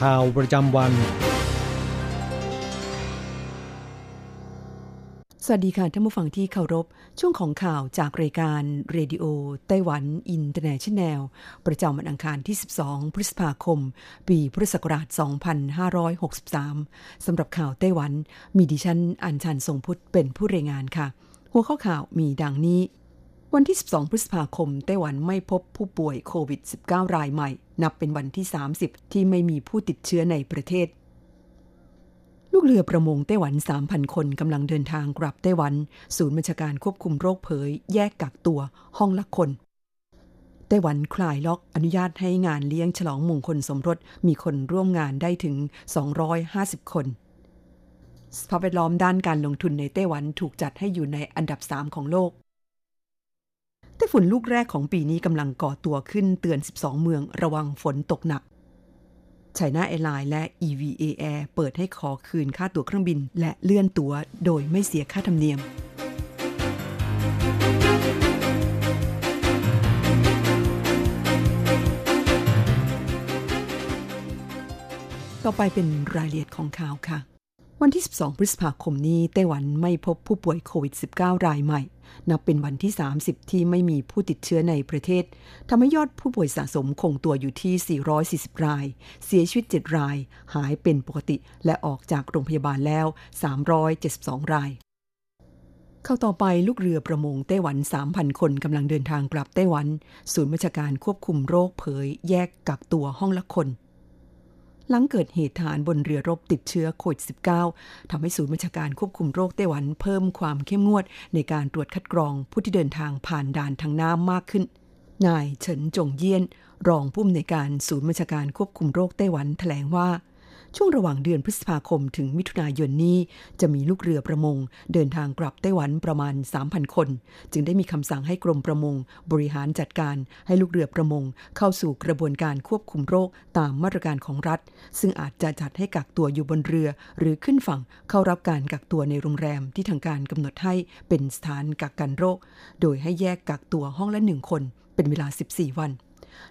ข่าวประจำวัน สวัสดีค่ะท่านผู้ฟังที่เคารพ ช่วงของข่าวจากรายการ Radio Taiwan International ประจำวันอังคารที่ 12 พฤษภาคม ปีพุทธศักราช 2563 สำหรับข่าวไต้หวัน มีดิฉันอัญชันทรงพุทธเป็นผู้รายงานค่ะ หัวข้อข่าวมีดังนี้ วันที่ 12 พฤษภาคม ไต้หวันไม่พบผู้ป่วยโควิด -19 รายใหม่ นับเป็นวันที่ 30 ที่ไม่มีผู้ติดเชื้อในประเทศ ลูกเรือประมงไต้หวัน 3,000 คนกำลังเดินทางกลับไต้หวัน ศูนย์บัญชาการควบคุมโรคเผย แยกกักตัว ห้องละคน ไต้หวันคลายล็อกอนุญาตให้งานเลี้ยงฉลองมงคลสมรส มีคนร่วมงานได้ถึง 250 คนสภาพแวดล้อมด้านการลงทุนในไต้หวันถูกจัดให้อยู่ในอันดับ 3 ของโลก ไต้ฝุ่นลูกแรกของปีนี้กำลังก่อตัวขึ้นเตือน 12 เมืองระวังฝนตกหนักไชน่าแอร์ไลน์และ EVA Air เปิดให้ขอคืนค่าตั๋วเครื่องบิน และเลื่อนตั๋วโดยไม่เสียค่าธรรมเนียม ต่อไปเป็นรายละเอียดของข่าวค่ะ วันที่ 12 พฤษภาคมนี้ไต้หวันไม่พบผู้ป่วยโควิด -19 รายใหม่ นับเป็นวันที่ 30 ที่ไม่มีผู้ติดเชื้อในประเทศทำให้ยอดผู้ป่วยสะสมคงตัวอยู่ที่ 440 ราย เสียชีวิต 7 ราย หายเป็นปกติและออกจากโรงพยาบาลแล้ว 372 รายเข้าต่อไปลูกเรือประมงไต้หวัน 3,000 คนกำลังเดินทางกลับไต้หวัน ศูนย์บัญชาการควบคุมโรคเผย แยกกักตัวห้องละคน หลังเกิดเหตุฐารบนเรือรบติดเชื้อโควิด -19 ทำให้ศูนย์บัญชาการควบคุมโรคไต้หวันเพิ่มความเข้มงวด ในการตรวจคัดกรองผู้ที่เดินทางผ่านด่านทางน้ำมากขึ้น นายเฉินจงเยี่ยน รองผู้อำนวยการศูนย์บัญชาการควบคุมโรคไต้หวันแถลงว่า ช่วงระหว่างเดือนพฤษภาคมถึงมิถุนายนนี้ จะมีลูกเรือประมง เดินทางกลับไต้หวันประมาณ 3,000 คน จึงได้มีคำสั่งให้กรมประมง บริหารจัดการให้ลูกเรือประมง เข้าสู่กระบวนการควบคุมโรคตามมาตรการของรัฐ ซึ่งอาจจะจัดให้กักตัวอยู่บนเรือ หรือขึ้นฝั่งเข้ารับการกักตัวในโรงแรมที่ทางการกำหนดให้เป็นสถานกักกันโรค โดยให้แยกกักตัวห้องละหนึ่งคน เป็นเวลา 14 วัน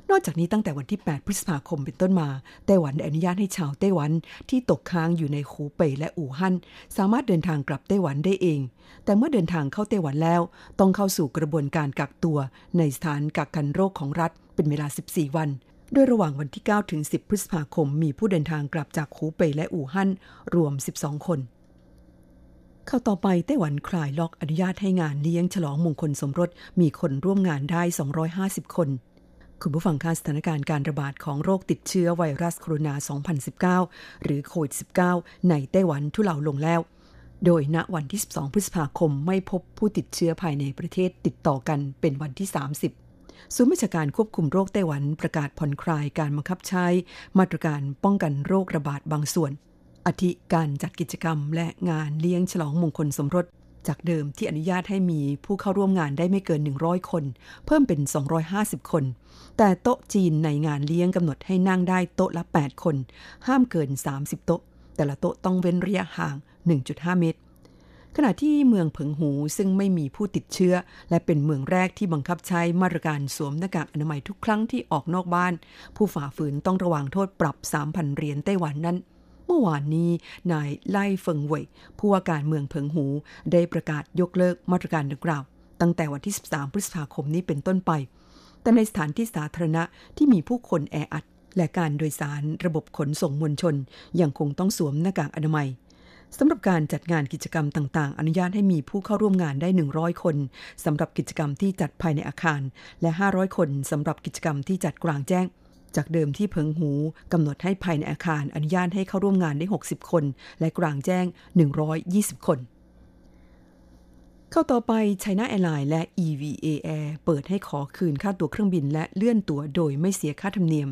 นอกจากนี้ตั้งแต่วันที่ 8 พฤษภาคมเป็นต้นมา ไต้หวันได้อนุญาตให้ชาวไต้หวันที่ตกค้างอยู่ในหูเป่ยและอู่ฮั่นสามารถเดินทางกลับไต้หวันได้เอง แต่เมื่อเดินทางเข้าไต้หวันแล้ว ต้องเข้าสู่กระบวนการกักตัว ในสถานกักกันโรคของรัฐเป็นเวลา 14 วันโดยระหว่างวันที่ 9 ถึง 10 พฤษภาคม มีผู้เดินทางกลับจากหูเป่ยและอู่ฮั่นรวม 12 คนเข้าต่อไปไต้หวันคลายล็อกอนุญาตให้งานเลี้ยงฉลองมงคลสมรส มีคนร่วมงานได้ 250 คน คุณผู้ฟังคะสถานการณ์การระบาดของโรคติดเชื้อไวรัสโคโรนา 2019 หรือโควิด -19 ในไต้หวันทุเลาลงแล้ว โดยณวันที่ 12 พฤษภาคมไม่พบผู้ติดเชื้อภายในประเทศติดต่อกันเป็นวันที่ 30ศูนย์ราชการควบคุมโรคไต้หวันประกาศผ่อนคลายการบังคับใช้ มาตรการป้องกันโรคระบาดบางส่วนอาทิการจัดกิจกรรมและงานเลี้ยงฉลองมงคลสมรส จากเดิมที่อนุญาตให้มีผู้เข้าร่วมงานได้ไม่เกิน 100 คน เพิ่มเป็น 250 คน แต่โต๊ะจีนในงานเลี้ยงกำหนดให้นั่งได้โต๊ะละ 8 คน ห้ามเกิน 30 โต๊ะ แต่ละโต๊ะต้องเว้นระยะห่าง 1.5 เมตร ขณะที่เมืองเผิงหูซึ่งไม่มีผู้ติดเชื้อ และเป็นเมืองแรกที่บังคับใช้มาตรการสวมหน้ากากอนามัยทุกครั้งที่ออกนอกบ้าน ผู้ฝ่าฝืนต้องระวังโทษปรับ 3,000 เหรียญไต้หวันนั้น เมื่อวานนี้นายไล่เฟิงเว่ยผู้ว่าการเมืองเผิงหู ได้ประกาศยกเลิกมาตรการดังกล่าว ตั้งแต่วันที่ 13 พฤษภาคมนี้เป็นต้นไป แต่ในสถานที่สาธารณะที่มีผู้คนแออัด และการโดยสารระบบขนส่งมวลชน ยังคงต้องสวมหน้ากากอนามัยสำหรับการจัดงานกิจกรรมต่างๆ อนุญาตให้มีผู้เข้าร่วมงานได้ 100 คนสำหรับกิจกรรมที่จัดภายในอาคาร และ 500 คนสำหรับกิจกรรมที่จัดกลางแจ้ง จากเดิมที่เพิงหูกำหนดให้ภายในอาคารอนุญาตให้เข้าร่วมงานได้ 60 คน และกลางแจ้ง 120 คน เข้าต่อไป China Airlines และ EVA Air เปิดให้ขอคืนค่าตั๋วเครื่องบินและเลื่อนตั๋วโดยไม่เสียค่าธรรมเนียม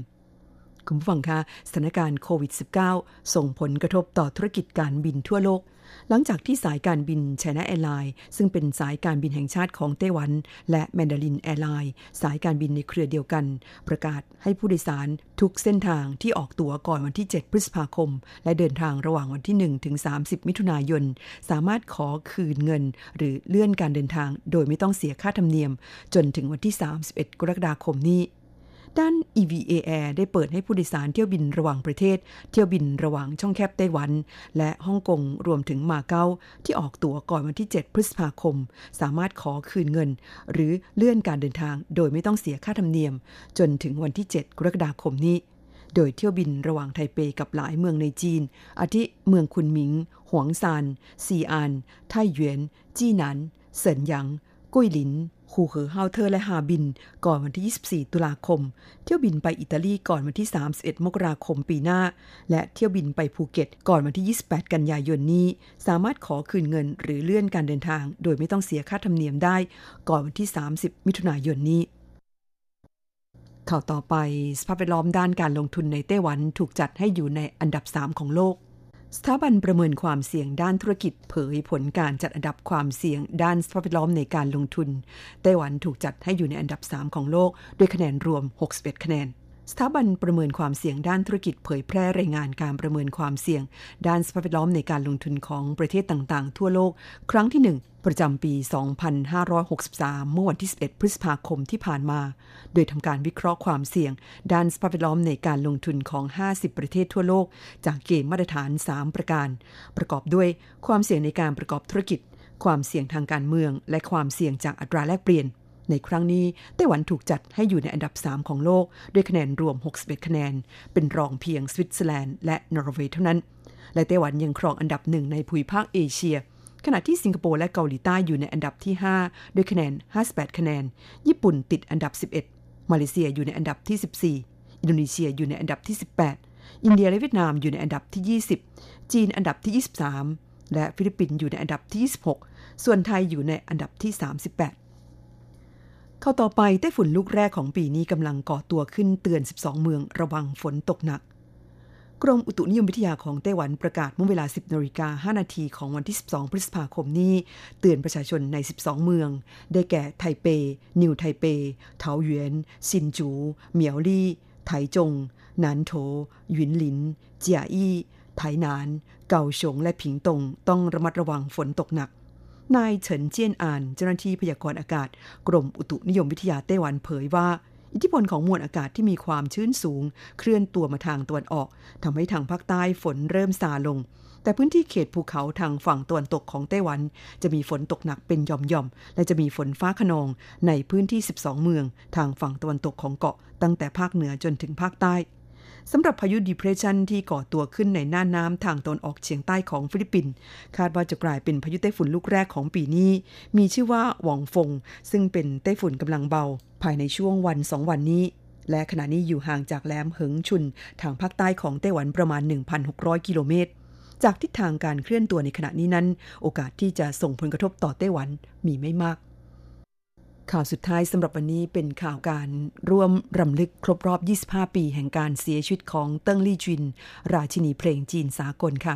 คุณผู้ฟังคะสถานการณ์โควิด -19 ส่งผลกระทบต่อธุรกิจการบินทั่วโลก หลังจากที่สายการบิน China Airlines ซึ่งเป็นสายการบินแห่งชาติของไต้หวัน และ Mandarin Airlines สายการบินในเครือเดียวกัน ประกาศให้ผู้โดยสารทุกเส้นทางที่ออกตั๋วก่อนวันที่ 7 พฤษภาคม และเดินทางระหว่างวันที่ 1 ถึง 30 มิถุนายน สามารถขอคืนเงิน หรือเลื่อนการเดินทางโดยไม่ต้องเสียค่าธรรมเนียม จนถึงวันที่ 31 กรกฎาคมนี้ ด้าน EVA Air ได้เปิดให้ผู้โดยสารเที่ยวบินระหว่างประเทศ เที่ยวบินระหว่างช่องแคบไต้หวัน และฮ่องกงรวมถึงมาเก๊าที่ออกตั๋วก่อนวันที่ 7 พฤษภาคม สามารถขอคืนเงิน หรือเลื่อนการเดินทาง โดยไม่ต้องเสียค่าธรรมเนียม จนถึงวันที่ 7 กรกฎาคมนี้ โดยเที่ยวบินระหว่างไทเปกับหลายเมืองในจีน อาทิเมืองคุนหมิง หวงซานซีอาน ไทหยวน จี้หนันเซินหยาง กุ้ยหลิน คูเหอเฮาเทอและฮาบิน ก่อนวันที่ 24 ตุลาคม เที่ยวบินไปอิตาลีก่อนวันที่ 31 มกราคมปีหน้า และเที่ยวบินไปภูเก็ต ก่อนวันที่ 28 กันยายนนี้ สามารถขอคืนเงินหรือเลื่อนการเดินทาง โดยไม่ต้องเสียค่าธรรมเนียมได้ ก่อนวันที่ 30 มิถุนายนนี้ข่าวต่อไปสภาพแวดล้อมด้านการลงทุนในไต้หวันถูกจัดให้อยู่ในอันดับ 3 ของโลก สถาบันประเมินความเสี่ยงด้านธุรกิจเผยผลการจัดอันดับความเสี่ยงด้านสภาพแวดล้อมในการลงทุน ไต้หวันถูกจัดให้อยู่ในอันดับ 3 ของโลกด้วยคะแนนรวม 61 คะแนน สถาบันประเมินความเสี่ยงด้านธุรกิจเผยแพร่รายงานการประเมินความเสี่ยง ด้านสภาพแวดล้อมในการลงทุนของประเทศต่างๆ ทั่วโลก ครั้งที่ 1 ประจำปี 2563 เมื่อวันที่ 11 พฤษภาคมที่ผ่านมา โดยทำการวิเคราะห์ความเสี่ยง ด้านสภาพแวดล้อมในการลงทุนของ 50 ประเทศทั่วโลก จากเกณฑ์มาตรฐาน 3 ประการ ประกอบด้วยความเสี่ยงในการประกอบธุรกิจ ความเสี่ยงทางการเมือง และความเสี่ยงจากอัตราแลกเปลี่ยน ในครั้งนี้ไต้หวันถูกจัดให้อยู่ในอันดับ 3 ของโลก ด้วยคะแนนรวม 61 คะแนน เป็นรองเพียงสวิตเซอร์แลนด์และนอร์เวย์เท่านั้น และไต้หวันยังครองอันดับหนึ่งในภูมิภาคเอเชีย ขณะที่สิงคโปร์และเกาหลีใต้อยู่ในอันดับที่ 5 ด้วยคะแนน 58 คะแนน ญี่ปุ่นติดอันดับ 11 มาเลเซียอยู่ในอันดับที่ 14 อินโดนีเซียอยู่ในอันดับที่ 18 อินเดียและเวียดนามอยู่ในอันดับที่ 20 จีนอันดับที่ 23 และฟิลิปปินส์อยู่ในอันดับที่ 26 ส่วนไทยอยู่ในอันดับที่ 38 ข่าวต่อไปไต้ฝุ่นลูกแรกของปีนี้กำลังก่อตัวขึ้นเตือน 12 เมืองระวังฝนตกหนัก กรมอุตุนิยมวิทยาของไต้หวันประกาศเมื่อเวลา 10นาฬิกา5นาทีของวันที่ 12 พฤษภาคมนี้ เตือนประชาชนใน 12 เมือง ได้แก่ไทเป นิวไทเปเถาหยวน ซินจู เหมียวลี่ ไถจงหนานโถ หยุนหลิน เจียอี้ไถหนาน เกาฉงและผิงตง ต้องระมัดระวังฝนตกหนัก นายเฉินเจียนอานเจ้าหน้าที่พยากรณ์อากาศ กรมอุตุนิยมวิทยาไต้หวันเผยว่า อิทธิพลของมวลอากาศที่มีความชื้นสูง เคลื่อนตัวมาทางตะวันออกทำให้ทางภาคใต้ฝนเริ่มซาลง แต่พื้นที่เขตภูเขาทางฝั่งตะวันตกของไต้หวัน จะมีฝนตกหนักเป็นหย่อมๆและจะมีฝนฟ้าขนองในพื้นที่ 12 เมือง ทางฝั่งตะวันตกของเกาะ ตั้งแต่ภาคเหนือจนถึงภาคใต้ สำหรับพายุ depression ที่ก่อตัวขึ้นในหน่านน้ำทางตอนออกเฉียงใต้ของฟิลิปปินส์คาดว่าจะกลายเป็นพายุไต้ฝุ่นลูกแรกของปีนี้ มีชื่อว่าหวองฟง ซึ่งเป็นไต้ฝุ่นกำลังเบา ภายในช่วงวันสองวันนี้ และขณะนี้อยู่ห่างจากแหลมเหิงชุน ทางภาคใต้ของไต้หวันประมาณ 1,600 กิโลเมตรจากทิศทางการเคลื่อนตัวในขณะนี้นั้น โอกาสที่จะส่งผลกระทบต่อไต้หวันมีไม่มาก ข่าวสุดท้ายสำหรับวันนี้เป็นข่าวการร่วมรำลึกครบรอบ 25 ปี แห่งการเสียชีวิตของเติ้งลี่จวิน ราชินีเพลงจีนสากลค่ะ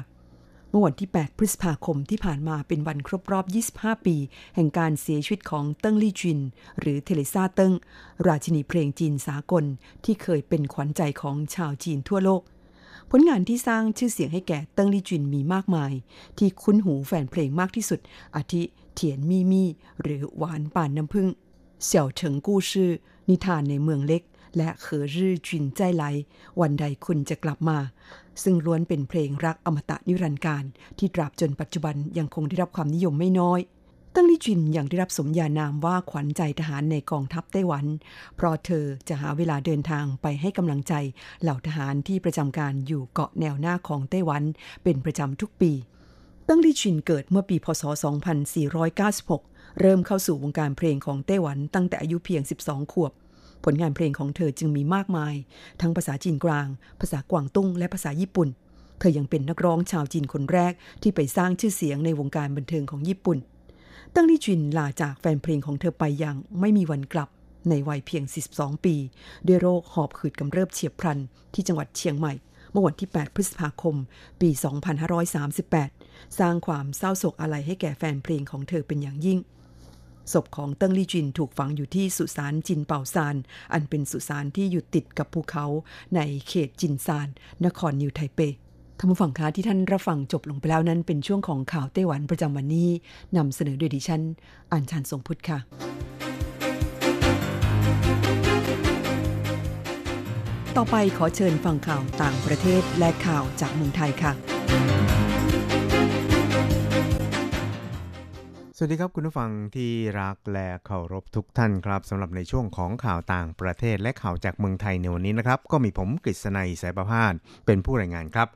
เมื่อวันที่ 8 พฤษภาคมที่ผ่านมาเป็นวันครบรอบ 25 ปี แห่งการเสียชีวิตของเติ้งลี่จวิน หรือ Teresa Teng ราชินีเพลงจีนสากล ที่เคยเป็นขวัญใจของชาวจีนทั่วโลกผลงานที่สร้างชื่อเสียงให้แก่เติ้งลี่จวินมีมากมาย ที่คุ้นหูแฟนเพลงมากที่สุด อาทิ เถียนมี่มี่หรือหวานป่านน้ำผึ้งเสี่ยวเฉิงกู้ชื่อ นิทานในเมืองเล็ก และ何日君再来 วันใดคุณจะกลับมา ซึ่งล้วนเป็นเพลงรักอมตะนิรันดร์การ ที่ตราบจนปัจจุบันยังคงได้รับความนิยมไม่น้อยตั้งลี่จินยังได้รับสมญานามว่าขวัญใจทหารในกองทัพไต้หวัน เพราะเธอจะหาเวลาเดินทางไปให้กำลังใจเหล่าทหารที่ประจำการอยู่เกาะแนวหน้าของไต้หวันเป็นประจำทุกปี ตั้งลี่จินเกิดเมื่อปีพศ 2496 เริ่มเข้าสู่วงการเพลงของไต้หวันตั้งแต่อายุเพียง 12 ขวบ ผลงานเพลงของเธอจึงมีมากมาย ทั้งภาษาจีนกลาง ภาษากวางตุ้ง และภาษาญี่ปุ่น เธอยังเป็นนักร้องชาวจีนคนแรกที่ไปสร้างชื่อเสียงในวงการบันเทิงของญี่ปุ่น ตั้งลี่จินลาจากแฟนเพลงของเธอไปอย่างไม่มีวันกลับในวัยเพียง 42 ปี ด้วยโรคหอบหืดกำเริบเฉียบพลันที่จังหวัดเชียงใหม่ เมื่อวันที่ 8 พฤษภาคม ปี 2538 สร้างความเศร้าโศกอาลัยให้แก่แฟนเพลงของเธอเป็นอย่างยิ่ง ศพของเติ้งลี่จินถูกฝังอยู่ที่สุสานจินเป่าซาน อันเป็นสุสานที่อยู่ติดกับภูเขาในเขตจินซาน นครนิวไทเปท่านผู้ฟังคะที่ท่านรับฟังจบลงไปแล้วนั้นเป็นช่วงของข่าวไต้หวันประจำวันนี้นำเสนอโดยดิฉันอัญชันทรงพุทธค่ะต่อไปขอเชิญฟังข่าวต่างประเทศและข่าวจากเมืองไทยค่ะ สวัสดีครับคุณผู้ฟังที่รักและเคารพทุกท่านครับสำหรับในช่วงของข่าวต่างประเทศและข่าวจากเมืองไทยในวันนี้นะครับ ก็มีผมกฤษณัยสายประพาสเป็นผู้รายงานครับ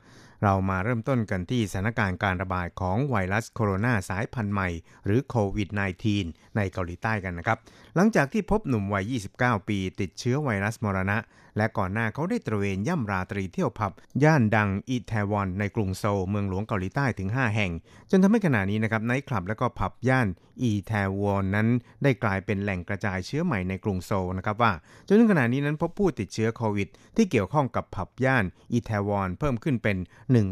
เรามาเริ่มต้นกันที่สถานการณ์การระบาดของไวรัสโคโรนาสายพันธุ์ใหม่ หรือโควิด -19 ในเกาหลีใต้กันนะครับ หลังจากที่พบหนุ่มวัย 29 ปีติดเชื้อไวรัสมรณะ และก่อนหน้าเขาได้ตระเวนย่ำราตรีเที่ยวผับ ย่านดังอีแทวอนในกรุงโซลเมืองหลวงเกาหลีใต้ถึง 5 แห่ง จนทำให้ขณะนี้นะครับไนท์คลับและก็ผับย่านอีแทวอนนั้นได้กลายเป็นแหล่งกระจายเชื้อใหม่ในกรุงโซลนะครับว่าจนถึงขณะนี้นั้นพบผู้ติดเชื้อโควิด ที่เกี่ยวข้องกับผับย่านอีแทวอนเพิ่มขึ้นเป็น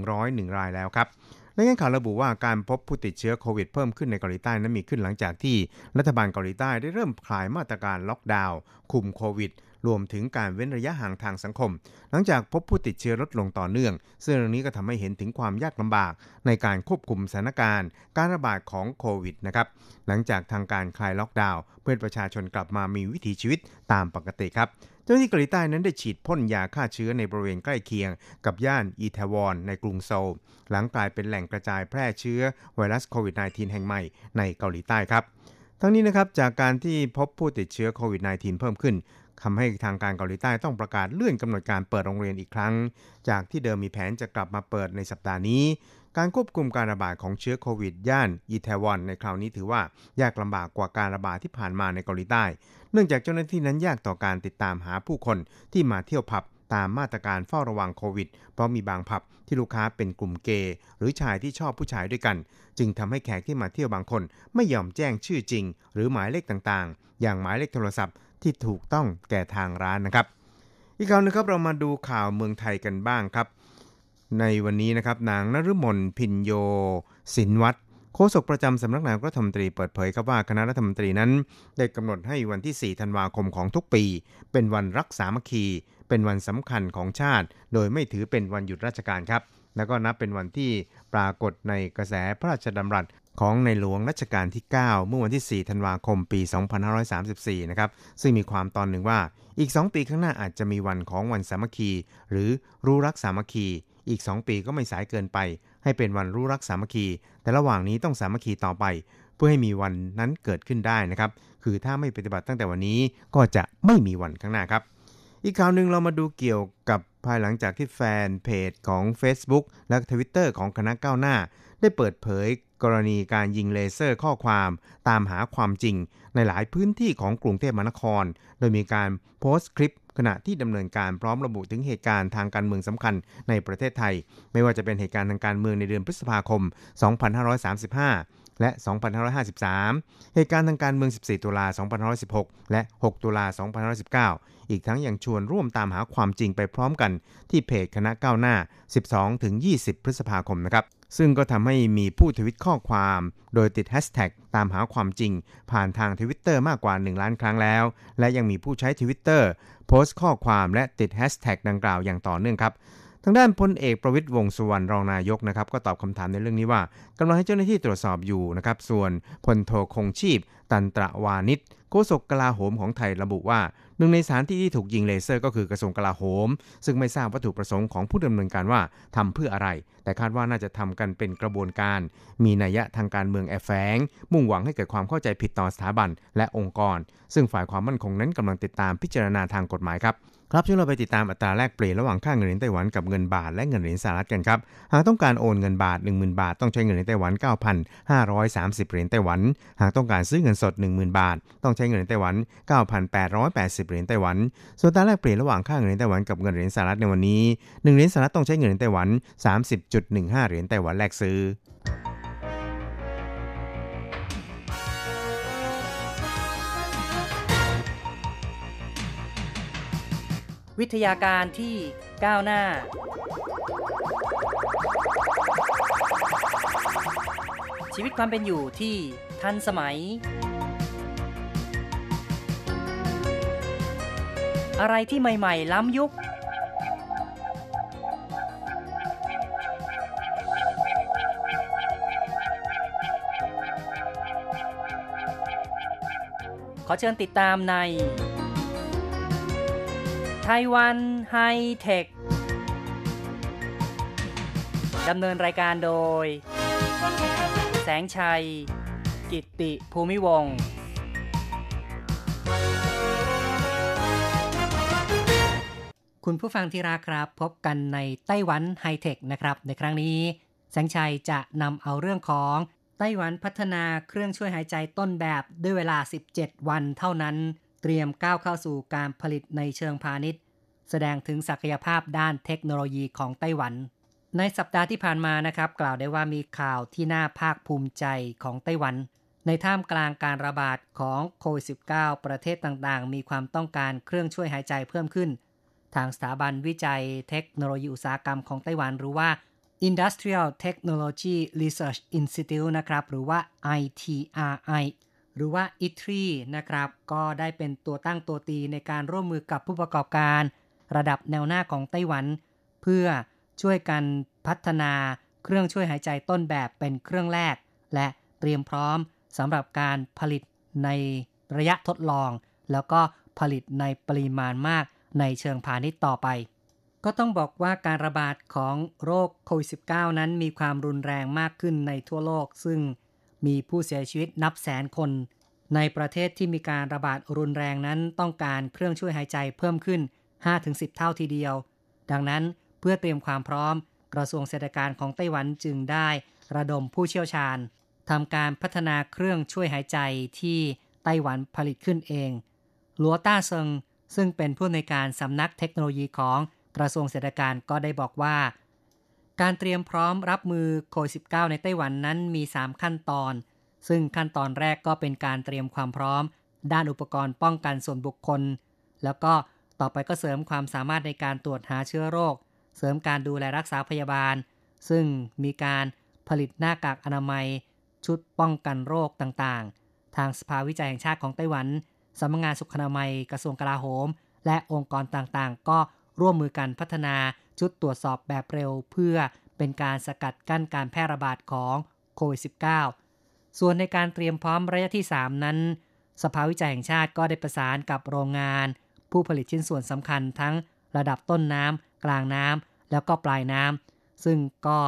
101 รายแล้วครับรายงานข่าวระบุว่าการพบผู้ติดเชื้อโควิดเพิ่มขึ้นในเกาหลีใต้นั้นมีขึ้นหลังจากที่รัฐบาลเกาหลีใต้ได้เริ่มคลายมาตรการล็อกดาวน์คุมโควิด รวมถึงการเว้นระยะห่างทางสังคม หลังจากพบผู้ติดเชื้อลดลงต่อเนื่อง ซึ่งเรื่องนี้ก็ทำให้เห็นถึงความยากลำบาก ในการควบคุมสถานการณ์ การระบาดของโควิดนะครับหลังจากทางการคลายล็อกดาวน์เพื่อประชาชนกลับมามีวิถีชีวิตตามปกติครับเจ้าหน้าที่เกาหลีใต้นั้นได้ฉีดพ่นยาฆ่าเชื้อในบริเวณใกล้เคียง กับย่านอีแทวอนในกรุงโซล หลังกลายเป็นแหล่งกระจายแพร่เชื้อไวรัสโควิด -19 แห่งใหม่ในเกาหลีใต้ครับ ทั้งนี้นะครับจากการที่พบผู้ติดเชื้อโควิด -19 เพิ่มขึ้น ทำให้ทางการเกาหลีใต้ต้องประกาศเลื่อนกำหนดการเปิดโรงเรียนอีกครั้ง จากที่เดิมมีแผนจะกลับมาเปิดในสัปดาห์นี้ การควบคุมการระบาดของเชื้อโควิด ย่านอีแทวอนในคราวนี้ถือว่ายากลำบากกว่าการระบาดที่ผ่านมาในเกาหลีใต้ เนื่องจากเจ้าหน้าที่นั้นยากต่อการติดตามหาผู้คนที่มาเที่ยวผับตามมาตรการเฝ้าระวังโควิด เพราะมีบางผับที่ลูกค้าเป็นกลุ่มเกย์หรือชายที่ชอบผู้ชายด้วยกัน จึงทำให้แขกที่มาเที่ยวบางคน ไม่ยอมแจ้งชื่อจริง หรือหมายเลขต่างๆ อย่างหมายเลขโทรศัพท์ ที่ถูกต้องแก่ทางร้านนะครับ อีกข่าวนึงครับเรามาดูข่าวเมืองไทยกันบ้างครับ ในวันนี้นะครับนางนฤมลพินโยสินวัตรโฆษกประจำสำนักนายกรัฐมนตรีเปิดเผยครับว่าคณะรัฐมนตรีนั้น ได้กำหนดให้วันที่ 4 ธันวาคมของทุกปี เป็นวันรักษามัคคี เป็นวันสำคัญของชาติ โดยไม่ถือเป็นวันหยุดราชการครับ แล้วก็นับเป็นวันที่ปรากฏในกระแสพระราชดำรัส ของในหลวงรัชกาลที่ 9 เมื่อวันที่ 4 ธันวาคมปี 2534 นะครับ ซึ่งมีความตอนหนึ่งว่า อีก 2 ปีข้างหน้าอาจจะมีวันของวันสามัคคี หรือรู้รักสามัคคี อีก 2 ปีก็ไม่สายเกินไป ให้เป็นวันรู้รักสามัคคี แต่ระหว่างนี้ต้องสามัคคีต่อไป เพื่อให้มีวันนั้นเกิดขึ้นได้นะครับ คือถ้าไม่ปฏิบัติตั้งแต่วันนี้ก็จะไม่มีวันข้างหน้าครับ อีกข่าวหนึ่งเรามาดูเกี่ยวกับภายหลังจากที่แฟนเพจของ Facebook และ Twitter ของคณะก้าวหน้า ได้เปิดเผยกรณีการยิงเลเซอร์ข้อความตามหาความจริงในหลายพื้นที่ของกรุงเทพมหานคร โดยมีการโพสต์คลิปขณะที่ดำเนินการพร้อมระบุถึงเหตุการณ์ทางการเมืองสำคัญในประเทศไทย ไม่ว่าจะเป็นเหตุการณ์ทางการเมืองในเดือนพฤษภาคม 2535 และ 2553 เหตุการณ์ทางการเมือง 14 ตุลา2516 และ 6 ตุลา2519 อีกทั้งยังชวนร่วมตามหาความจริงไปพร้อมกันที่เพจคณะก้าวหน้า 12-20 พฤษภาคมนะครับ ซึ่งก็ทำให้มีผู้ทวิตข้อความ โดยติดแฮชแท็กตามหาความจริง ผ่านทางทวิตเตอร์มากกว่า 1 ล้านครั้งแล้ว และยังมีผู้ใช้ทวิตเตอร์โพสต์ข้อความและติดแฮชแท็กดังกล่าวอย่างต่อเนื่องครับทางด้านพลเอกประวิตร วงษ์สุวรรณรองนายกนะครับก็ตอบคำถามในเรื่องนี้ว่ากำลังให้เจ้าหน้าที่ตรวจสอบอยู่นะครับส่วนพลโทคงชีพ ตันตระวาณิชย์โฆษกกลาโหมของไทยระบุว่า หนึ่งในสถานที่ที่ถูกยิงเลเซอร์ก็คือกระทรวงกลาโหม ซึ่งไม่ทราบวัตถุประสงค์ของผู้ดำเนินการว่าทำเพื่ออะไร แต่คาดว่าน่าจะทำกันเป็นกระบวนการ มีนัยยะทางการเมืองแอบแฝงมุ่งหวังให้เกิดความเข้าใจผิดต่อสถาบันและองค์กร ซึ่งฝ่ายความมั่นคงนั้นกำลังติดตามพิจารณาทางกฎหมายครับ ครับช่วยเราไปติดตามอัตราแลกเปลี่ยนระหว่างค่าเงินเหรียญไต้หวันกับเงินบาทและเงินเหรียญสหรัฐกันครับ หากต้องการโอนเงินบาท 10,000 บาท ต้องใช้เงินเหรียญไต้หวัน 9,530 เหรียญไต้หวัน หากต้องการซื้อเงินสด 10,000 บาท ต้องใช้เงินเหรียญไต้หวัน 9,880 เหรียญไต้หวัน ส่วนอัตราแลกเปลี่ยนระหว่างค่าเงินเหรียญไต้หวันกับเงินเหรียญสหรัฐในวันนี้ 1 เหรียญสหรัฐต้องใช้เงินเหรียญไต้หวัน 30.15 เหรียญไต้หวันแลกซื้อ วิทยาการที่ก้าวหน้า ชีวิตความเป็นอยู่ที่ทันสมัย อะไรที่ใหม่ ๆ ล้ำยุค ขอเชิญติดตามใน ไต้หวันไฮเทค ดำเนินรายการโดย แสงชัย กิตติภูมิวงคุณผู้ฟังที่รักครับ พบกันในไต้หวันไฮเทคนะครับ ในครั้งนี้ แสงชัยจะนำเอาเรื่องของไต้หวันพัฒนาเครื่องช่วยหายใจต้นแบบด้วยเวลา 17 วันเท่านั้น เตรียมก้าวเข้าสู่การผลิตในเชิงพาณิชย์ แสดงถึงศักยภาพด้านเทคโนโลยีของไต้หวัน ในสัปดาห์ที่ผ่านมานะครับ กล่าวได้ว่ามีข่าวที่น่าภาคภูมิใจของไต้หวัน ในท่ามกลางการระบาดของโควิด -19 ประเทศต่างๆ มีความต้องการเครื่องช่วยหายใจเพิ่มขึ้น ทางสถาบันวิจัยเทคโนโลยีอุตสาหกรรมของไต้หวันหรือว่า Industrial Technology Research Institute นะครับ หรือว่า ITRI หรือว่า ITRI นะครับ ก็ได้เป็นตัวตั้งตัวตีในการร่วมมือกับผู้ประกอบการ ระดับแนวหน้าของไต้หวัน เพื่อช่วยกันพัฒนาเครื่องช่วยหายใจต้นแบบเป็นเครื่องแรก และเตรียมพร้อมสำหรับการผลิตในระยะทดลอง แล้วก็ผลิตในปริมาณมากในเชิงพาณิชย์ต่อไป ก็ต้องบอกว่าการระบาดของโรคโควิด -19 นั้นมีความรุนแรงมากขึ้นในทั่วโลก ซึ่ง มีผู้เสียชีวิตนับแสนคน ในประเทศที่มีการระบาดรุนแรงนั้นต้องการเครื่องช่วยหายใจเพิ่มขึ้น 5-10 เท่าทีเดียว ดังนั้นเพื่อเตรียมความพร้อม กระทรวงเศรษฐการของไต้หวันจึงได้ระดมผู้เชี่ยวชาญทำการพัฒนาเครื่องช่วยหายใจที่ไต้หวันผลิตขึ้นเอง หลัวต้าเซิงซึ่งเป็นผู้ในการสำนักเทคโนโลยีของกระทรวงเศรษฐการก็ได้บอกว่า การเตรียมพร้อมรับมือโควิด -19 ในไต้หวันนั้นมี 3 ขั้นตอน ซึ่งขั้นตอนแรกก็เป็นการเตรียมความพร้อม ด้านอุปกรณ์ป้องกันส่วนบุคคล แล้วก็ต่อไปก็เสริมความสามารถในการตรวจหาเชื้อโรค เสริมการดูแลรักษาพยาบาล ซึ่งมีการผลิตหน้ากากอนามัย ชุดป้องกันโรคต่างๆ ทางสภาวิจัยแห่งชาติของไต้หวันสำนักงงานสุขอนามัยกระทรวงกลาโหม และองค์กรต่างๆ ก็ ร่วมมือกันพัฒนาชุดตรวจสอบแบบเร็ว เพื่อเป็นการสกัดกั้นการแพร่ระบาดของโควิด -19 ส่วนในการเตรียมพร้อมระยะที่ 3 นั้น สภาวิจัยแห่งชาติก็ได้ประสานกับโรงงาน ผู้ผลิตชิ้นส่วนสำคัญทั้งระดับต้นน้ำกลางน้ำแล้วก็ปลายน้ำซึ่งก็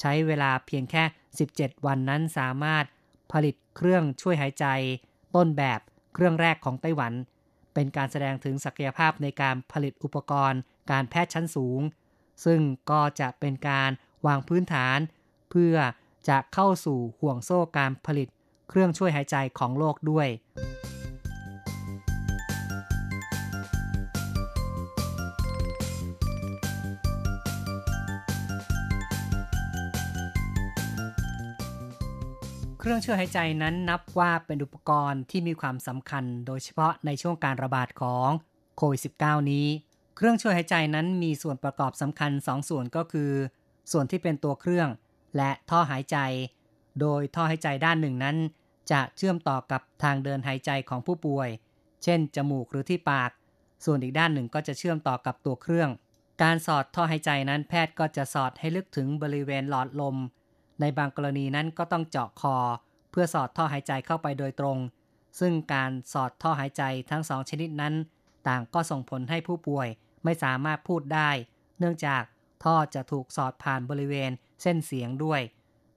ใช้เวลาเพียงแค่ 17 วันนั้นสามารถผลิตเครื่องช่วยหายใจ ต้นแบบเครื่องแรกของไต้หวัน เป็นการแสดงถึงศักยภาพในการผลิตอุปกรณ์ การแพทย์ชั้นสูง ซึ่งก็จะเป็นการวางพื้นฐาน เพื่อจะเข้าสู่ห่วงโซ่การผลิต เครื่องช่วยหายใจของโลกด้วย เครื่องช่วยหายใจนั้นนับว่าเป็นอุปกรณ์ที่มีความสำคัญ โดยเฉพาะในช่วงการระบาดของโควิด -19 นี้ เครื่องช่วยหายใจนั้นมีส่วนประกอบสำคัญ2ส่วนก็คือ ส่วนที่เป็นตัวเครื่อง และท่อหายใจ โดยท่อหายใจด้านหนึ่งนั้น จะเชื่อมต่อกับทางเดินหายใจของผู้ป่วย เช่น จมูกหรือที่ปาก ส่วนอีกด้านหนึ่งก็จะเชื่อมต่อกับตัวเครื่อง การสอดท่อหายใจนั้นแพทย์ก็จะสอดให้ลึกถึงบริเวณหลอดลม ในบางกรณีนั้นก็ต้องเจาะคอ เพื่อสอดท่อหายใจเข้าไปโดยตรง ซึ่งการสอดท่อหายใจทั้งสองชนิดนั้น ต่างก็ส่งผลให้ผู้ป่วยไม่สามารถพูดได้ เนื่องจากท่อจะถูกสอดผ่านบริเวณเส้นเสียงด้วย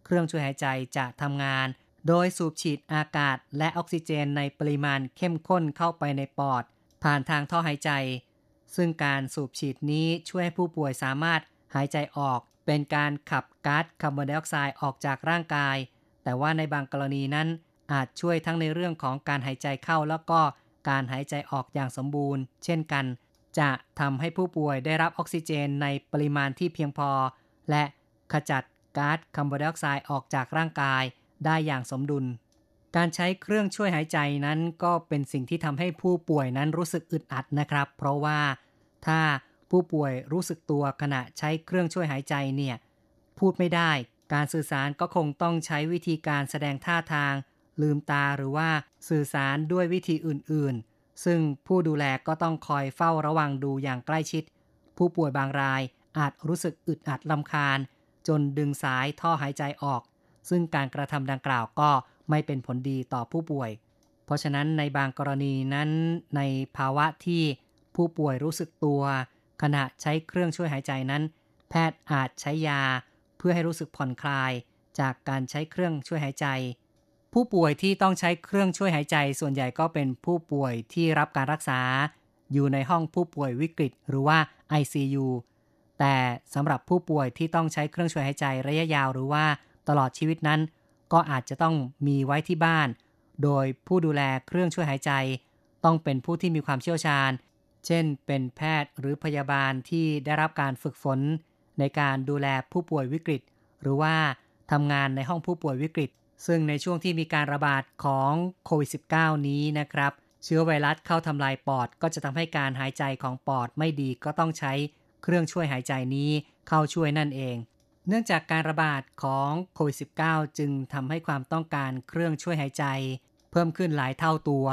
เครื่องช่วยหายใจจะทำงาน โดยสูบฉีดอากาศและออกซิเจนในปริมาณเข้มข้นเข้าไปในปอด ผ่านทางท่อหายใจ ซึ่งการสูบฉีดนี้ช่วยให้ผู้ป่วยสามารถหายใจออก เป็นการขับก๊าซคาร์บอนไดออกไซด์ออกจากร่างกาย แต่ว่าในบางกรณีนั้นอาจช่วยทั้งในเรื่องของการหายใจเข้าแล้วก็การหายใจออกอย่างสมบูรณ์ เช่นกัน จะทำให้ผู้ป่วยได้รับออกซิเจนในปริมาณที่เพียงพอ และขจัดก๊าซคาร์บอนไดออกไซด์ออกจากร่างกายได้อย่างสมดุล การใช้เครื่องช่วยหายใจนั้นก็เป็นสิ่งที่ทำให้ผู้ป่วยนั้นรู้สึกอึดอัดนะครับ เพราะว่าถ้า ผู้ป่วยรู้สึกตัวขณะใช้เครื่องช่วยหายใจเนี่ย พูดไม่ได้ การสื่อสารก็คงต้องใช้วิธีการแสดงท่าทาง ลืมตาหรือว่าสื่อสารด้วยวิธีอื่นๆ ซึ่งผู้ดูแลก็ต้องคอยเฝ้าระวังดูอย่างใกล้ชิด ผู้ป่วยบางรายอาจรู้สึกอึดอัดลำคาญ จนดึงสายท่อหายใจออก ซึ่งการกระทำดังกล่าวก็ไม่เป็นผลดีต่อผู้ป่วย เพราะฉะนั้นในบางกรณีนั้นในภาวะที่ผู้ป่วยรู้สึกตัว ขณะใช้เครื่องช่วยหายใจนั้น แพทย์อาจใช้ยา เพื่อให้รู้สึกผ่อนคลายจากการใช้เครื่องช่วยหายใจ ผู้ป่วยที่ต้องใช้เครื่องช่วยหายใจ ส่วนใหญ่ก็เป็นผู้ป่วยที่รับการรักษา อยู่ในห้องผู้ป่วยวิกฤต หรือว่า ICU แต่สำหรับผู้ป่วยที่ต้องใช้เครื่องช่วยหายใจระยะยาวหรือว่าตลอดชีวิตนั้น ก็อาจจะต้องมีไว้ที่บ้าน โดยผู้ดูแลเครื่องช่วยหายใจ ต้องเป็นผู้ที่มีความเชี่ยวชาญ เช่น เป็นแพทย์หรือพยาบาลที่ได้รับการฝึกฝน ในการดูแลผู้ป่วยวิกฤต หรือว่าทำงานในห้องผู้ป่วยวิกฤต ซึ่งในช่วงที่มีการระบาดของโควิด -19 นี้นะครับ เชื้อไวรัสเข้าทำลายปอด ก็จะทำให้การหายใจของปอดไม่ดีก็ต้องใช้เครื่องช่วยหายใจนี้เข้าช่วยนั่นเอง เนื่องจากการระบาดของโควิด -19 จึงทำให้ความต้องการเครื่องช่วยหายใจ เพิ่มขึ้นหลายเท่าตัว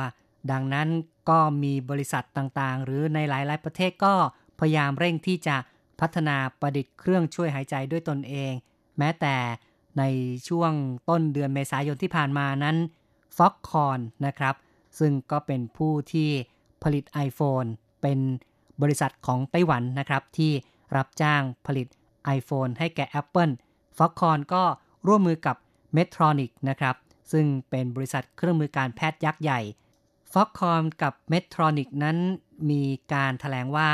ดังนั้นก็มีบริษัทต่างๆ หรือในหลาย ๆ ประเทศก็พยายามเร่งที่จะพัฒนาประดิษฐ์เครื่องช่วยหายใจด้วยตนเอง แม้แต่ในช่วงต้นเดือนเมษายนที่ผ่านมานั้น Foxconn นะครับ ซึ่งก็เป็นผู้ที่ผลิต iPhone เป็นบริษัทของไต้หวันนะครับ ที่รับจ้างผลิต iPhone ให้แก่ Apple Foxconn ก็ร่วมมือกับ Medtronic นะครับ ซึ่งเป็นบริษัทเครื่องมือการแพทย์ยักษ์ใหญ่ Foxconn กับ Medtronic นั้นมีการแถลงว่า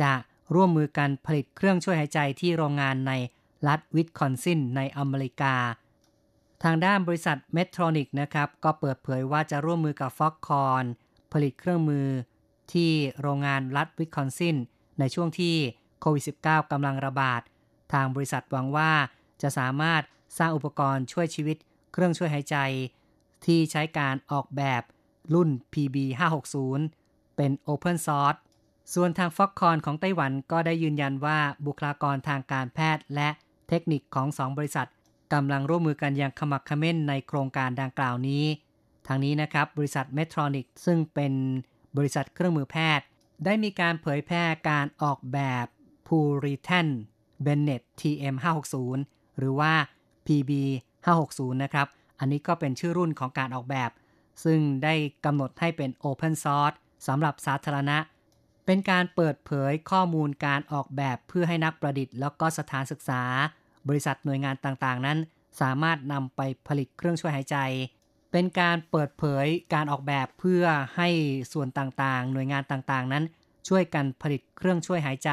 จะร่วมมือกันผลิตเครื่องช่วยหายใจที่โรงงานในรัฐวิสคอนซินในอเมริกา ทางด้านบริษัท Medtronic นะครับ ก็เปิดเผยว่าจะร่วมมือกับ f o x c o n ผลิตเครื่องมือที่โรงงานรัฐวิสคอนซินในช่วงที่โควิด -19 กำลังระบาด ทางบริษัทหวังว่าจะสามารถสร้างอุปกรณ์ช่วยชีวิต เครื่องช่วยหายใจ ที่ใช้การออกแบบ รุ่น PB 560เป็น Open Source ส่วนทางฟอกคอนของไต้หวันก็ได้ยืนยันว่าบุคลากรทางการแพทย์และเทคนิคของสองบริษัทกำลังร่วมมือกันอย่างขมักขม้นในโครงการดังกล่าวนี้ ทางนี้นะครับบริษัทเมทรอนิกซึ่งเป็นบริษัทเครื่องมือแพทย์ ได้มีการเผยแพร่การออกแบบ p u r i t a n Bennett TM 560หรือว่า PB 560นะครับ อันนี้ก็เป็นชื่อรุ่นของการออกแบบ ซึ่งได้กำหนดให้เป็น Open Source สำหรับสาธารณะ เป็นการเปิดเผยข้อมูลการออกแบบเพื่อให้นักประดิษฐ์ แล้วก็สถานศึกษา บริษัทหน่วยงานต่างๆ นั้น สามารถนำไปผลิตเครื่องช่วยหายใจ เป็นการเปิดเผยการออกแบบเพื่อให้ส่วนต่างๆ หน่วยงานต่างๆ นั้น ช่วยกันผลิตเครื่องช่วยหายใจ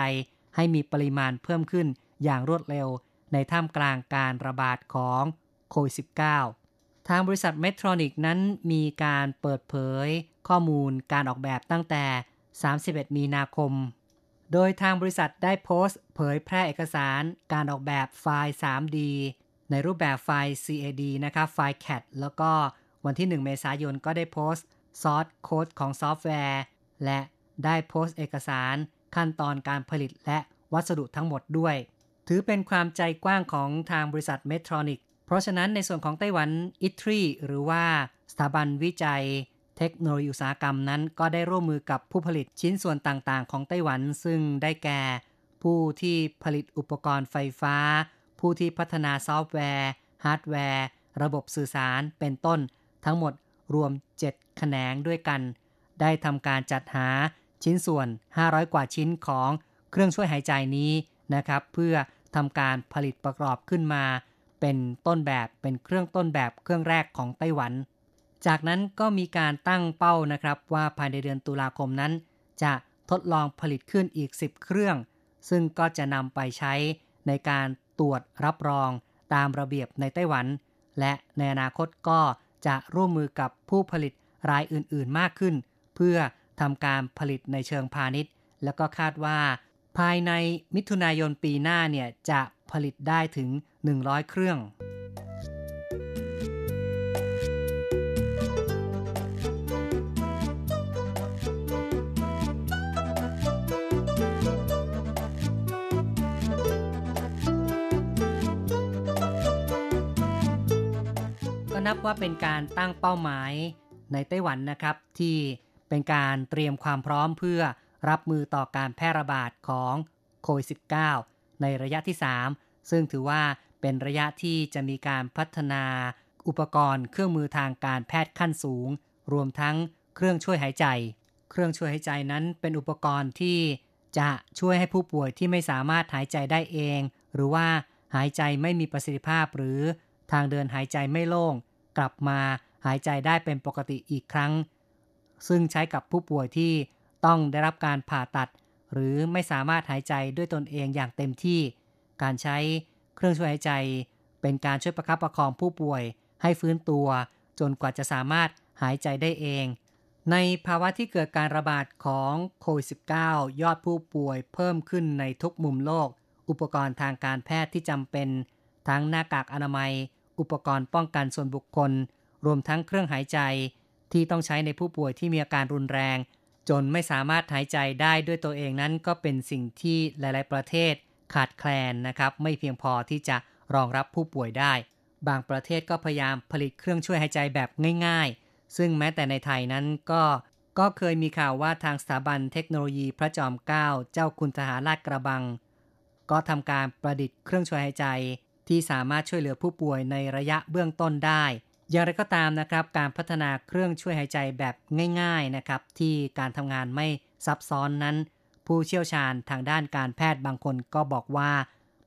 ให้มีปริมาณเพิ่มขึ้นอย่างรวดเร็ว ในท่ามกลางการระบาดของโควิด -19 ทางบริษัทเมทรอนิกนั้นมีการเปิดเผย ข้อมูลการออกแบบตั้งแต่ 31 มีนาคม โดยทางบริษัทได้โพสต์ เผยแพร่เอกสารการออกแบบไฟล์ 3D ในรูปแบบไฟล์ CAD นะครับ ไฟล์ CAD แล้วก็วันที่ 1 เมษายนก็ได้โพสต์ source code ของซอฟต์แวร์ และได้โพสต์เอกสารขั้นตอนการผลิตและวัสดุทั้งหมดด้วย ถือเป็นความใจกว้างของทางบริษัท Medtronic เพราะฉะนั้นในส่วนของไต้หวัน ITRI หรือว่าสถาบันวิจัยเทคโนโลยีอุตสาหกรรมนั้น ก็ได้ร่วมมือกับผู้ผลิตชิ้นส่วนต่างๆ ของไต้หวันซึ่งได้แก่ ผู้ที่ผลิตอุปกรณ์ไฟฟ้า ผู้ที่พัฒนาซอฟต์แวร์ ฮาร์ดแวร์ ระบบสื่อสารเป็นต้น ทั้งหมดรวม 7 แขนงด้วยกัน ได้ทำการจัดหาชิ้นส่วน 500 กว่าชิ้นของเครื่องช่วยหายใจนี้นะครับ เพื่อทำการผลิตประกอบขึ้นมา เป็นต้นแบบเป็นเครื่องต้นแบบเครื่องแรกของไต้หวัน จากนั้นก็มีการตั้งเป้านะครับว่าภายในเดือนตุลาคมนั้น จะทดลองผลิตขึ้นอีก 10 เครื่อง ซึ่งก็จะนำไปใช้ในการตรวจรับรองตามระเบียบในไต้หวัน และในอนาคตก็จะร่วมมือกับผู้ผลิตรายอื่นๆมากขึ้น เพื่อทำการผลิตในเชิงพาณิชย์ แล้วก็คาดว่า ภายในมิถุนายนปีหน้าเนี่ยจะผลิตได้ถึง 100 เครื่อง ก็นับว่าเป็นการตั้งเป้าหมายในไต้หวันนะครับ ที่เป็นการเตรียมความพร้อมเพื่อ รับมือต่อการแพร่ระบาดของโควิด -19 ในระยะที่ 3 ซึ่งถือว่าเป็นระยะที่จะมีการพัฒนา อุปกรณ์เครื่องมือทางการแพทย์ขั้นสูง รวมทั้งเครื่องช่วยหายใจ เครื่องช่วยหายใจนั้นเป็นอุปกรณ์ที่จะช่วยให้ผู้ป่วยที่ไม่สามารถหายใจได้เอง หรือว่าหายใจไม่มีประสิทธิภาพหรือทางเดินหายใจไม่โล่ง กลับมาหายใจได้เป็นปกติอีกครั้ง ซึ่งใช้กับผู้ป่วยที่ ต้องได้รับการผ่าตัด หรือไม่สามารถหายใจด้วยตนเองอย่างเต็มที่ การใช้เครื่องช่วยหายใจ เป็นการช่วยประคับประคองผู้ป่วย ให้ฟื้นตัว จนกว่าจะสามารถหายใจได้เอง ในภาวะที่เกิดการระบาดของโควิด -19 ยอดผู้ป่วยเพิ่มขึ้นในทุกมุมโลก อุปกรณ์ทางการแพทย์ที่จำเป็น ทั้งหน้ากากอนามัย อุปกรณ์ป้องกันส่วนบุคคล รวมทั้งเครื่องหายใจที่ต้องใช้ในผู้ป่วยที่มีอาการรุนแรง จนไม่สามารถหายใจได้ด้วยตัวเองนั้นก็เป็นสิ่งที่หลาย ๆ ประเทศขาดแคลนนะครับ ไม่เพียงพอที่จะรองรับผู้ป่วยได้ บางประเทศก็พยายามผลิตเครื่องช่วยหายใจแบบง่าย ๆ ซึ่งแม้แต่ในไทยนั้นก็ก็เคยมีข่าวว่าทางสถาบันเทคโนโลยีพระจอมเกล้าเจ้าคุณทหารลาดกระบัง ก็ทำการประดิษฐ์เครื่องช่วยหายใจที่สามารถช่วยเหลือผู้ป่วยในระยะเบื้องต้นได้ อย่างไรก็ตามนะครับการพัฒนาเครื่องช่วยหายใจแบบง่าย ๆนะครับ ที่การทำงานไม่ซับซ้อนนั้น ผู้เชี่ยวชาญทางด้านการแพทย์บางคนก็บอกว่า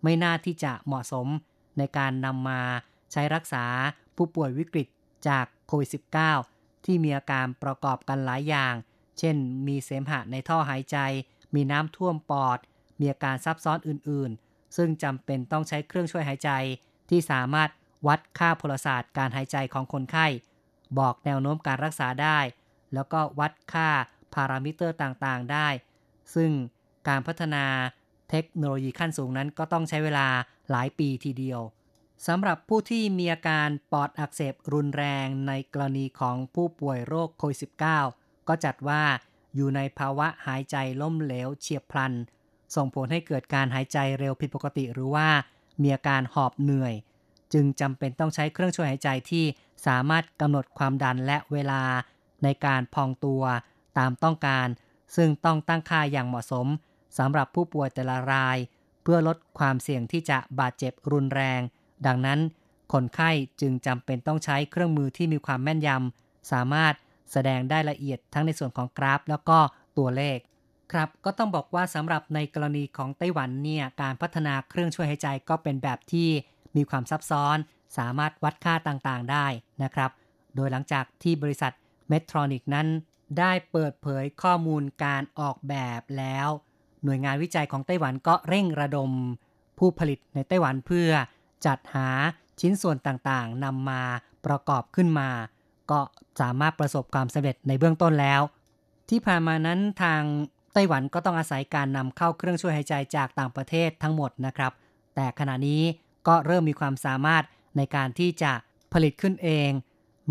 ไม่น่าที่จะเหมาะสมในการนำมาใช้รักษาผู้ป่วยวิกฤตจากโควิด -19 ที่มีอาการประกอบกันหลายอย่าง เช่น มีเสมหะในท่อหายใจ มีน้ำท่วมปอด มีอาการซับซ้อนอื่นๆ ซึ่งจำเป็นต้องใช้เครื่องช่วยหายใจที่สามารถ วัดค่าพลศาสตร์การหายใจของคนไข้ บอกแนวโน้มการรักษาได้ แล้วก็วัดค่าพารามิเตอร์ต่างๆได้ ซึ่งการพัฒนาเทคโนโลยีขั้นสูงนั้นก็ต้องใช้เวลาหลายปีทีเดียวสำหรับผู้ที่มีอาการปอดอักเสบรุนแรงในกรณีของผู้ป่วยโรคโควิด -19 ก็จัดว่าอยู่ในภาวะหายใจล้มเหลวเฉียบพลัน ส่งผลให้เกิดการหายใจเร็วผิดปกติหรือว่ามีอาการหอบเหนื่อย จึงจำเป็นต้องใช้เครื่องช่วยหายใจที่สามารถกำหนดความดันและเวลาในการพองตัวตามต้องการ ซึ่งต้องตั้งค่าอย่างเหมาะสมสำหรับผู้ป่วยแต่ละราย เพื่อลดความเสี่ยงที่จะบาดเจ็บรุนแรง ดังนั้น คนไข้จึงจำเป็นต้องใช้เครื่องมือที่มีความแม่นยำสามารถแสดงได้ละเอียดทั้งในส่วนของกราฟ แล้วก็ตัวเลขครับก็ต้องบอกว่าสำหรับในกรณีของไต้หวันเนี่ยการพัฒนาเครื่องช่วยหายใจก็เป็นแบบที่ มีความซับซ้อน สามารถวัดค่าต่างๆได้นะครับ โดยหลังจากที่บริษัทเมทรอนิกนั้น ได้เปิดเผยข้อมูลการออกแบบแล้ว หน่วยงานวิจัยของไต้หวันก็เร่งระดม ผู้ผลิตในไต้หวันเพื่อจัดหาชิ้นส่วนต่างๆนำมาประกอบขึ้นมา ก็สามารถประสบความสำเร็จในเบื้องต้นแล้ว ที่ผ่านมานั้นทางไต้หวันก็ต้องอาศัยการนำเข้าเครื่องช่วยหายใจจากต่างประเทศทั้งหมดนะครับ แต่ขณะนี้ ก็เริ่มมีความสามารถในการที่จะผลิตขึ้นเอง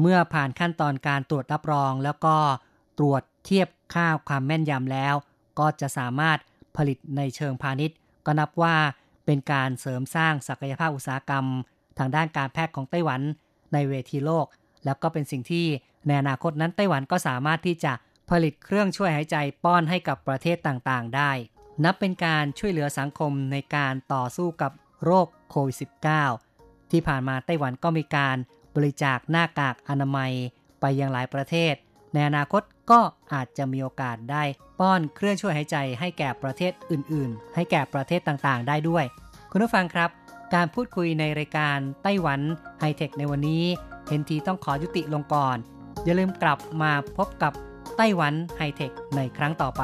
เมื่อผ่านขั้นตอนการตรวจรับรอง แล้วก็ตรวจเทียบค่าความแม่นยำแล้ว ก็จะสามารถผลิตในเชิงพาณิชย์ ก็นับว่าเป็นการเสริมสร้างศักยภาพอุตสาหกรรม ทางด้านการแพทย์ของไต้หวันในเวทีโลก แล้วก็เป็นสิ่งที่ในอนาคตนั้นไต้หวันก็สามารถที่จะผลิตเครื่องช่วยหายใจป้อนให้กับประเทศต่างๆ ได้ นับเป็นการช่วยเหลือสังคมในการต่อสู้กับ โรคโควิด -19 ที่ผ่านมาไต้หวันก็มีการบริจาคหน้ากากอนามัยไปยังหลายประเทศ ในอนาคตก็อาจจะมีโอกาสได้ป้อนเครื่องช่วยหายใจให้แก่ประเทศอื่น ๆ ให้แก่ประเทศต่างๆ ได้ด้วย คุณผู้ฟังครับ การพูดคุยในรายการไต้หวันไฮเทคในวันนี้เห็นทีต้องขอยุติลงก่อน อย่าลืมกลับมาพบกับไต้หวันไฮเทคในครั้งต่อไป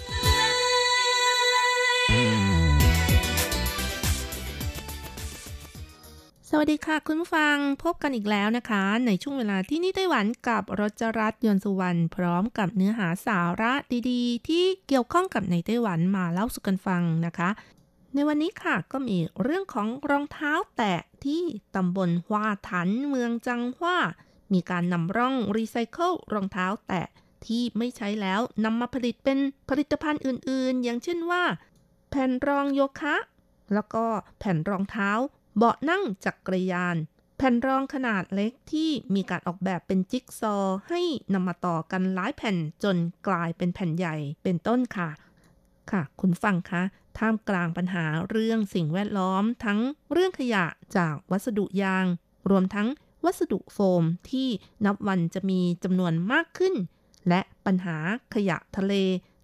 วัสดีค่ะ คุณผู้ฟังพบกันอีกแล้วนะคะ ในช่วงเวลาที่นี่ไต้หวันกับรจรัสยนสุวรรณพร้อมกับเนื้อหาสาระดีๆ ที่เกี่ยวข้องกับในไต้หวันมาเล่าสู่กันฟังนะคะ ในวันนี้ค่ะก็มีเรื่องของรองเท้าแตะที่ตำบลฮวาถันเมืองจังหว่า มีการนำร่องรีไซเคิลรองเท้าแตะที่ไม่ใช้แล้วนำมาผลิตเป็นผลิตภัณฑ์อื่นๆ อย่างเช่นว่า แผ่นรองโยคะ แล้วก็แผ่นรองเท้า เบาะนั่งจักรยาน แผ่นรองขนาดเล็กที่มีการออกแบบเป็นจิ๊กซอว์ให้นำมาต่อกันหลายแผ่นจนกลายเป็นแผ่นใหญ่เป็นต้นค่ะ ค่ะ คุณฟังคะท่ามกลางปัญหาเรื่องสิ่งแวดล้อมทั้งเรื่องขยะจากวัสดุยาง รวมทั้งวัสดุโฟมที่นับวันจะมีจำนวนมากขึ้น และปัญหาขยะทะเล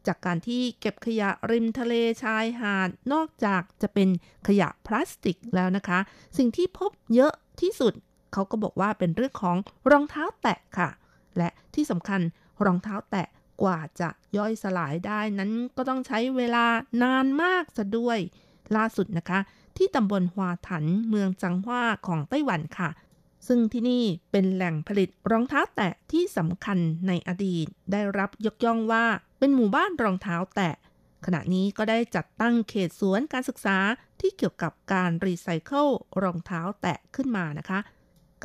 จากการที่เก็บขยะริมทะเลชายหาด นอกจากจะเป็นขยะพลาสติกแล้วนะคะ สิ่งที่พบเยอะที่สุดเขาก็บอกว่าเป็นเรื่องของรองเท้าแตะค่ะ และที่สำคัญรองเท้าแตะกว่าจะย่อยสลายได้นั้นก็ต้องใช้เวลานานมากซะด้วย ล่าสุดนะคะ ที่ตำบลฮวาถันเมืองจังหว่าของไต้หวันค่ะ ซึ่งที่นี่เป็นแหล่งผลิตรองเท้าแตะที่สำคัญในอดีต ได้รับยกย่องว่าเป็นหมู่บ้านรองเท้าแตะ ขณะนี้ก็ได้จัดตั้งเขตสวนการศึกษาที่เกี่ยวกับการรีไซเคิลรองเท้าแตะขึ้นมานะคะ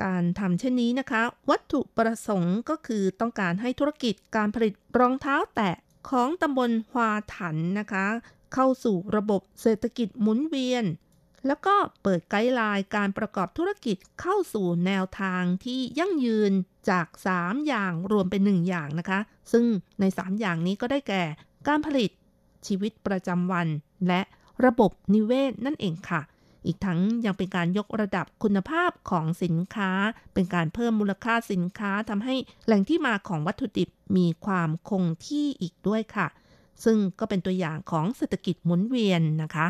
การทำเช่นนี้นะคะ วัตถุประสงค์ก็คือต้องการให้ธุรกิจการผลิตรองเท้าแตะของตำบลฮวาถันนะคะ เข้าสู่ระบบเศรษฐกิจหมุนเวียน แล้วก็เปิด guideline การประกอบธุรกิจเข้าสู่แนวทางที่ยั่งยืนจาก 3 อย่างรวมเป็น 1 อย่างนะคะ ซึ่งใน 3 อย่างนี้ก็ได้แก่ การผลิตชีวิตประจำวัน และระบบนิเวศนั่นเองค่ะ อีกทั้งยังเป็นการยกระดับคุณภาพของสินค้า เป็นการเพิ่มมูลค่าสินค้าทำให้แหล่งที่มาของวัตถุดิบมีความคงที่อีกด้วยค่ะ ซึ่งก็เป็นตัวอย่างของเศรษฐกิจหมุนเวียนนะคะ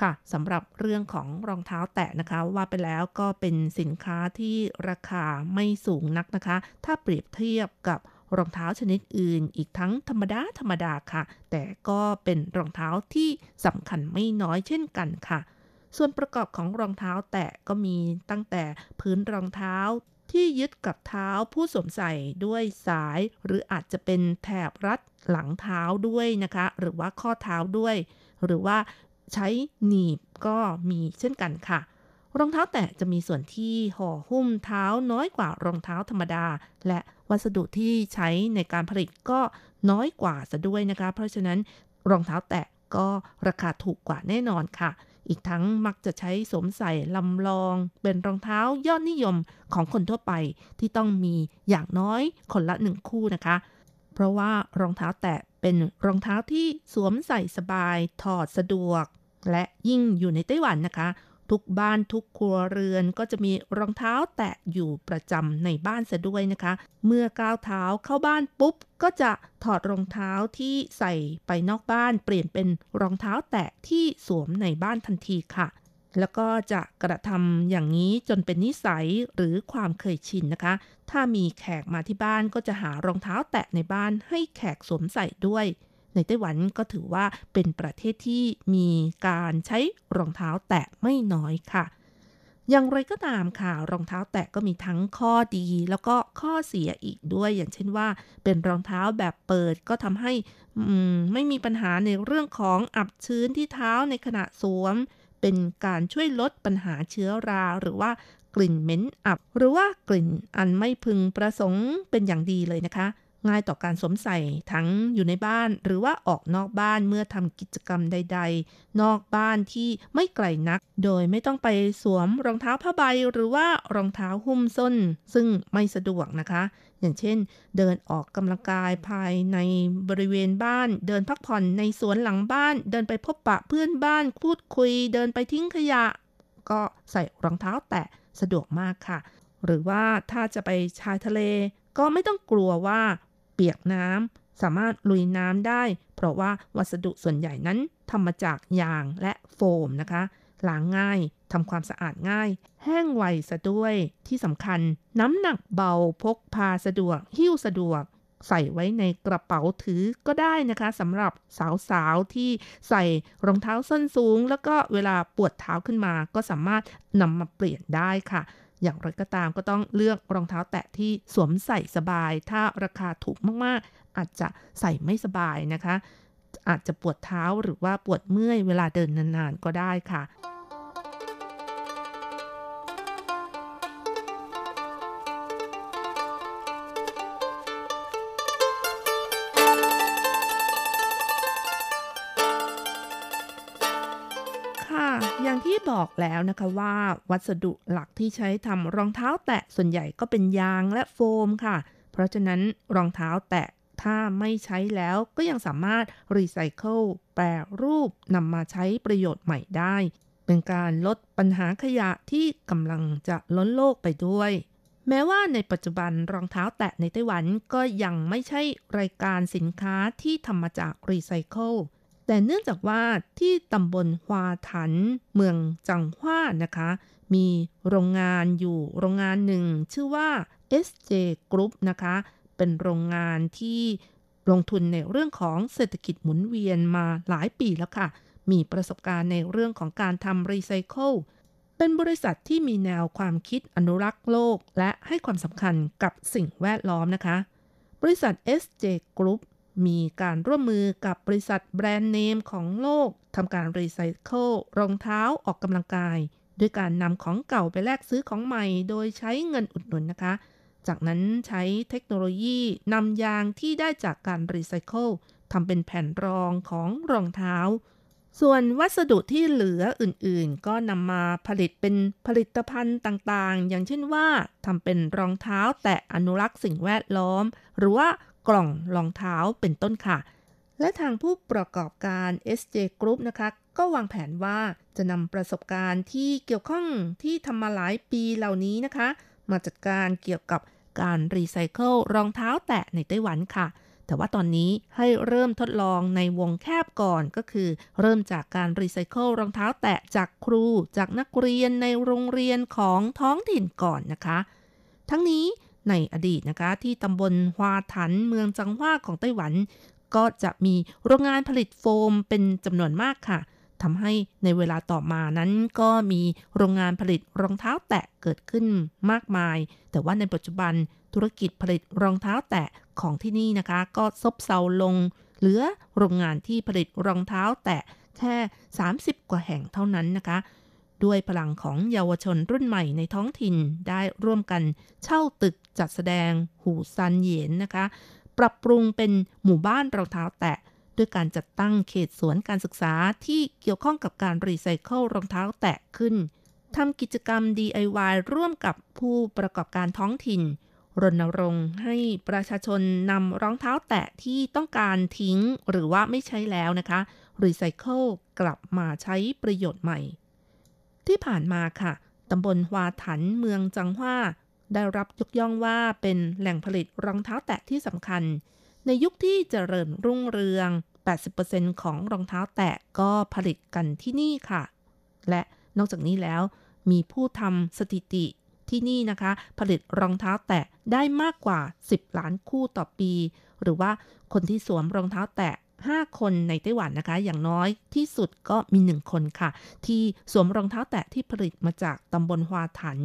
ค่ะสำหรับเรื่องของรองเท้าแตะนะคะ ว่าไปแล้วก็เป็นสินค้าที่ราคาไม่สูงนักนะคะ ถ้าเปรียบเทียบกับรองเท้าชนิดอื่น อีกทั้งธรรมดาธรรมดาค่ะ แต่ก็เป็นรองเท้าที่สำคัญไม่น้อยเช่นกันค่ะ ส่วนประกอบของรองเท้าแตะก็มีตั้งแต่พื้นรองเท้าที่ยึดกับเท้าผู้สวมใส่ด้วยสาย หรืออาจจะเป็นแถบรัดหลังเท้าด้วยนะคะ หรือว่าข้อเท้าด้วย หรือว่า ใช้หนีบก็มีเช่นกันค่ะ รองเท้าแตะจะมีส่วนที่ห่อหุ้มเท้าน้อยกว่ารองเท้าธรรมดา และวัสดุที่ใช้ในการผลิตก็น้อยกว่าซะด้วยนะคะ เพราะฉะนั้นรองเท้าแตะก็ราคาถูกกว่าแน่นอนค่ะ อีกทั้งมักจะใช้สวมใส่ลำลอง เป็นรองเท้ายอดนิยมของคนทั่วไปที่ต้องมีอย่างน้อยคนละหนึ่งคู่นะคะ เพราะว่ารองเท้าแตะเป็นรองเท้าที่สวมใส่สบายถอดสะดวก และยิ่งอยู่ในไต้หวันนะคะ ทุกบ้านทุกครัวเรือนก็จะมีรองเท้าแตะอยู่ประจำในบ้านซะด้วยนะคะ เมื่อก้าวเท้าเข้าบ้านปุ๊บ ก็จะถอดรองเท้าที่ใส่ไปนอกบ้าน เปลี่ยนเป็นรองเท้าแตะที่สวมในบ้านทันทีค่ะแล้วก็จะกระทำอย่างนี้จนเป็นนิสัยหรือความเคยชินนะคะ ถ้ามีแขกมาที่บ้านก็จะหารองเท้าแตะในบ้านให้แขกสวมใส่ด้วย ในไต้หวันก็ถือว่าเป็นประเทศที่มีการใช้รองเท้าแตะไม่น้อยค่ะ อย่างไรก็ตามค่ะ รองเท้าแตะก็มีทั้งข้อดีแล้วก็ข้อเสียอีกด้วย อย่างเช่นว่า เป็นรองเท้าแบบเปิดก็ทำให้ไม่มีปัญหาในเรื่องของอับชื้นที่เท้าในขณะสวม เป็นการช่วยลดปัญหาเชื้อราหรือว่ากลิ่นเหม็นอับ หรือว่ากลิ่นอันไม่พึงประสงค์เป็นอย่างดีเลยนะคะ ง่ายต่อการสวมใส่ทั้งอยู่ในบ้านหรือว่าออกนอกบ้านเมื่อทำกิจกรรมใด ๆ นอกบ้านที่ไม่ไกลนัก โดยไม่ต้องไปสวมรองเท้าผ้าใบหรือว่ารองเท้าหุ้มส้น ซึ่งไม่สะดวกนะคะ อย่างเช่น เดินออกกำลังกายภายในบริเวณบ้าน เดินพักผ่อนในสวนหลังบ้าน เดินไปพบปะเพื่อนบ้านพูดคุย เดินไปทิ้งขยะ ก็ใส่รองเท้าแตะสะดวกมากค่ะ หรือว่าถ้าจะไปชายทะเลก็ไม่ต้องกลัวว่า ปียกน้ำสามารถลุยน้ำได้ เพราะว่าวัสดุส่วนใหญ่นั้นทำมาจากยางและโฟมนะคะล้างง่ายทำความสะอาดง่าย แห้งไวซะด้วยที่สำคัญ น้ำหนักเบาพกพาสะดวก หิ้วสะดวก ใส่ไว้ในกระเป๋าถือก็ได้นะคะสำหรับสาวๆที่ใส่รองเท้าส้นสูง แล้วก็เวลาปวดเท้าขึ้นมาก็สามารถนำมาเปลี่ยนได้ค่ะ อย่างไรก็ตามก็ต้องเลือกรองเท้าแตะที่สวมใส่สบาย ถ้าราคาถูกมากๆ อาจจะใส่ไม่สบายนะคะ อาจจะปวดเท้าหรือว่าปวดเมื่อยเวลาเดินนานๆก็ได้ค่ะ บอกแล้วนะคะว่าวัสดุหลักที่ใช้ทำรองเท้าแตะส่วนใหญ่ก็เป็นยางและโฟมค่ะ เพราะฉะนั้นรองเท้าแตะถ้าไม่ใช้แล้วก็ยังสามารถรีไซเคิลแปรรูปนำมาใช้ประโยชน์ใหม่ได้ เป็นการลดปัญหาขยะที่กำลังจะล้นโลกไปด้วย แม้ว่าในปัจจุบันรองเท้าแตะในไต้หวันก็ยังไม่ใช่รายการสินค้าที่ทำมาจากรีไซเคิล แต่เนื่องจากว่าที่ตำบลฮวาถัน เมืองจังหว้านะคะ มีโรงงานอยู่โรงงานหนึ่ง ชื่อว่า SJ Group นะคะ เป็นโรงงานที่ลงทุนในเรื่องของเศรษฐกิจหมุนเวียนมาหลายปีแล้วค่ะ มีประสบการณ์ในเรื่องของการทำรีไซเคิลเป็นบริษัทที่มีแนวความคิดอนุรักษ์โลก และให้ความสำคัญกับสิ่งแวดล้อมนะคะ บริษัท SJ Group มีการร่วมมือกับบริษัทแบรนด์เนมของโลกทำการรีไซเคิลรองเท้าออกกำลังกาย ด้วยการนำของเก่าไปแลกซื้อของใหม่ โดยใช้เงินอุดหนุนนะคะ จากนั้นใช้เทคโนโลยีนำยางที่ได้จากการรีไซเคิลทำเป็นแผ่นรองของรองเท้า ส่วนวัสดุที่เหลืออื่นๆ ก็นำมาผลิตเป็นผลิตภัณฑ์ต่างๆ อย่างเช่นว่าทำเป็นรองเท้าแตะอนุรักษ์สิ่งแวดล้อม หรือว่า กล่องรองเท้าเป็นต้นค่ะ และทางผู้ประกอบการ SJ Group นะคะ ก็วางแผนว่าจะนำประสบการณ์ที่เกี่ยวข้องที่ทำมาหลายปีเหล่านี้นะคะ มาจัดการเกี่ยวกับการรีไซเคิลรองเท้าแตะในไต้หวันค่ะ แต่ว่าตอนนี้ให้เริ่มทดลองในวงแคบก่อนก็คือ เริ่มจากการรีไซเคิลรองเท้าแตะจากครู จากนักเรียนในโรงเรียนของท้องถิ่นก่อนนะคะ ทั้งนี้ ในอดีตนะคะที่ตำบลฮวาถันเมืองจังหว้าของไต้หวัน ก็จะมีโรงงานผลิตโฟมเป็นจำนวนมากค่ะทำให้ในเวลาต่อมานั้นก็มีโรงงานผลิตรองเท้าแตะเกิดขึ้นมากมาย แต่ว่าในปัจจุบันธุรกิจผลิตรองเท้าแตะของที่นี่นะคะ ก็ซบเซาลง เหลือโรงงานที่ผลิตรองเท้าแตะแค่ 30 กว่าแห่งเท่านั้นนะคะ ด้วยพลังของเยาวชนรุ่นใหม่ในท้องถิ่นได้ร่วมกันเช่าตึกจัดแสดงหูซันเยนนะคะ ปรับปรุงเป็นหมู่บ้านรองเท้าแตะ ด้วยการจัดตั้งเขตสวนการศึกษาที่เกี่ยวข้องกับการรีไซเคิลรองเท้าแตะขึ้นทำกิจกรรม DIY ร่วมกับผู้ประกอบการท้องถิ่น รณรงค์ให้ประชาชนนำรองเท้าแตะที่ต้องการทิ้งหรือว่าไม่ใช้แล้วนะคะรีไซเคิลกลับมาใช้ประโยชน์ใหม่ ที่ผ่านมาค่ะ ตำบลฮวาถันเมืองจังหว้า ได้รับยกย่องว่าเป็นแหล่งผลิตรองเท้าแตะที่สำคัญ ในยุคที่เจริญรุ่งเรือง 80%ของรองเท้าแตะก็ผลิตกันที่นี่ค่ะ และนอกจากนี้แล้ว มีผู้ทำสถิติที่นี่นะคะ ผลิตรองเท้าแตะได้มากกว่า 10 ล้านคู่ต่อปี หรือว่าคนที่สวมรองเท้าแตะ 5 คนในไต้หวันนะคะ อย่างน้อยที่สุดก็มี 1 คนค่ะ ที่สวมรองเท้าแตะที่ผลิตมาจากตำบลฮวาถัน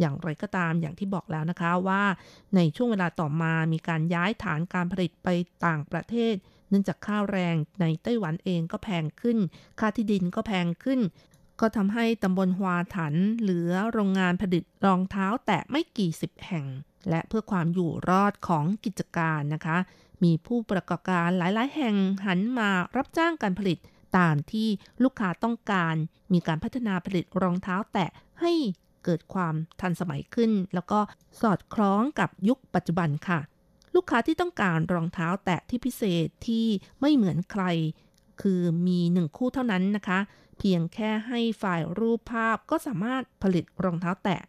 อย่างไรก็ตามอย่างที่บอกแล้วนะคะว่า ในช่วงเวลาต่อมามีการย้ายฐานการผลิตไปต่างประเทศ เนื่องจากค่าแรงในไต้หวันเองก็แพงขึ้น ค่าที่ดินก็แพงขึ้น ก็ทำให้ตำบลฮวาถันเหลือโรงงานผลิตรองเท้าแตะไม่กี่สิบแห่ง และเพื่อความอยู่รอดของกิจการนะคะ มีผู้ประกอบการหลาย ๆ แห่งหันมารับจ้างการผลิตตามที่ลูกค้าต้องการ มีการพัฒนาผลิตรองเท้าแตะให้เกิดความทันสมัยขึ้น แล้วก็สอดคล้องกับยุคปัจจุบันค่ะ ลูกค้าที่ต้องการรองเท้าแตะที่พิเศษที่ไม่เหมือนใคร คือมีหนึ่งคู่เท่านั้นนะคะ เพียงแค่ให้ฝ่ายรูปภาพก็สามารถผลิตรองเท้าแตะ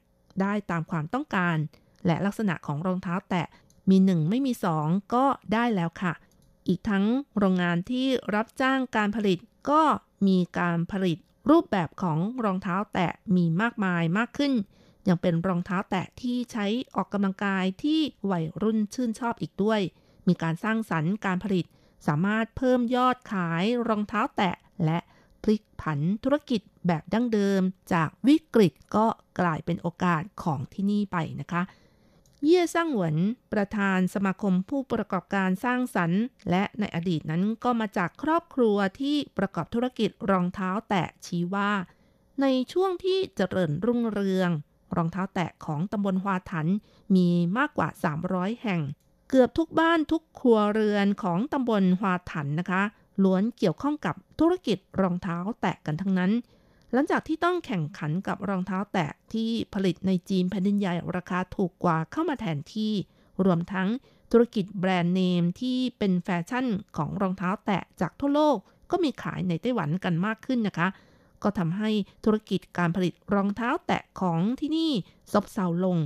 ได้ตามความต้องการ และลักษณะของรองเท้าแตะมีหนึ่งไม่มีสองก็ได้แล้วค่ะ อีกทั้งโรงงานที่รับจ้างการผลิตก็มีการผลิตรูปแบบของรองเท้าแตะมีมากมายมากขึ้น ยังเป็นรองเท้าแตะที่ใช้ออกกำลังกายที่วัยรุ่นชื่นชอบอีกด้วย มีการสร้างสรรค์การผลิต สามารถเพิ่มยอดขายรองเท้าแตะและ พลิกผันธุรกิจแบบดั้งเดิม จากวิกฤตก็กลายเป็นโอกาสของที่นี่ไปนะคะเย่ซ่างหวนประธานสมาคมผู้ประกอบการสร้างสรรค์ และในอดีตนั้นก็มาจากครอบครัวที่ประกอบธุรกิจรองเท้าแตะชี้ว่า ในช่วงที่เจริญรุ่งเรือง รองเท้าแตะของตำบลฮวาถันมีมากกว่า 300 แห่ง เกือบทุกบ้านทุกครัวเรือนของตำบลฮวาถันนะคะ ล้วนเกี่ยวข้องกับธุรกิจรองเท้าแตะกันทั้งนั้น หลังจากที่ต้องแข่งขันกับรองเท้าแตะที่ผลิตในจีนแผ่นดินใหญ่ราคาถูกกว่าเข้ามาแทนที่ รวมทั้งธุรกิจแบรนด์เนมที่เป็นแฟชั่นของรองเท้าแตะจากทั่วโลกก็มีขายในไต้หวันกันมากขึ้นนะคะ ก็ทำให้ธุรกิจการผลิตรองเท้าแตะของที่นี่ซบเซาลง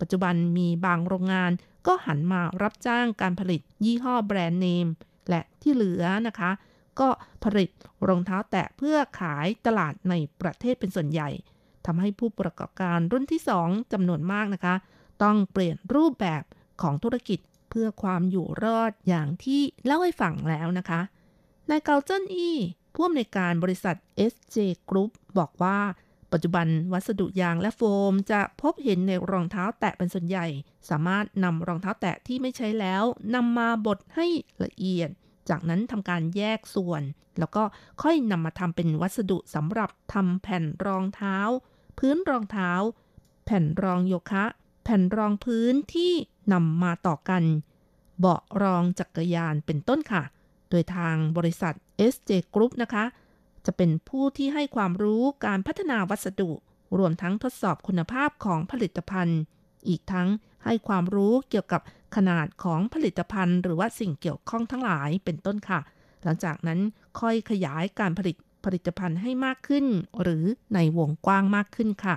ปัจจุบันมีบางโรงงานก็หันมารับจ้างการผลิตยี่ห้อแบรนด์เนม และที่เหลือนะคะ ก็ผลิตรองเท้าแตะเพื่อขายตลาดในประเทศเป็นส่วนใหญ่ทำให้ผู้ประกอบการรุ่นที่สองจำนวนมากนะคะ ต้องเปลี่ยนรูปแบบของธุรกิจเพื่อความอยู่รอดอย่างที่เล่าให้ฟังแล้วนะคะนายเกาเจิ้นอี้ผู้อำนวยการบริษัท SJ Group บอกว่า ปัจจุบันวัสดุยางและโฟมจะพบเห็นในรองเท้าแตะเป็นส่วนใหญ่ สามารถนำรองเท้าแตะที่ไม่ใช้แล้วนำมาบดให้ละเอียด จากนั้นทำการแยกส่วน แล้วก็ค่อยนำมาทำเป็นวัสดุสำหรับทำแผ่นรองเท้า พื้นรองเท้า แผ่นรองโยคะ แผ่นรองพื้นที่นำมาต่อกัน เบาะรองจักรยานเป็นต้นค่ะ โดยทางบริษัท SJ Group นะคะ จะเป็นผู้ที่ให้ความรู้การพัฒนาวัสดุ รวมทั้งทดสอบคุณภาพของผลิตภัณฑ์ อีกทั้งให้ความรู้เกี่ยวกับขนาดของผลิตภัณฑ์ หรือว่าสิ่งเกี่ยวข้องทั้งหลายเป็นต้นค่ะ หลังจากนั้นค่อยขยายการผลิตผลิตภัณฑ์ให้มากขึ้น หรือในวงกว้างมากขึ้นค่ะ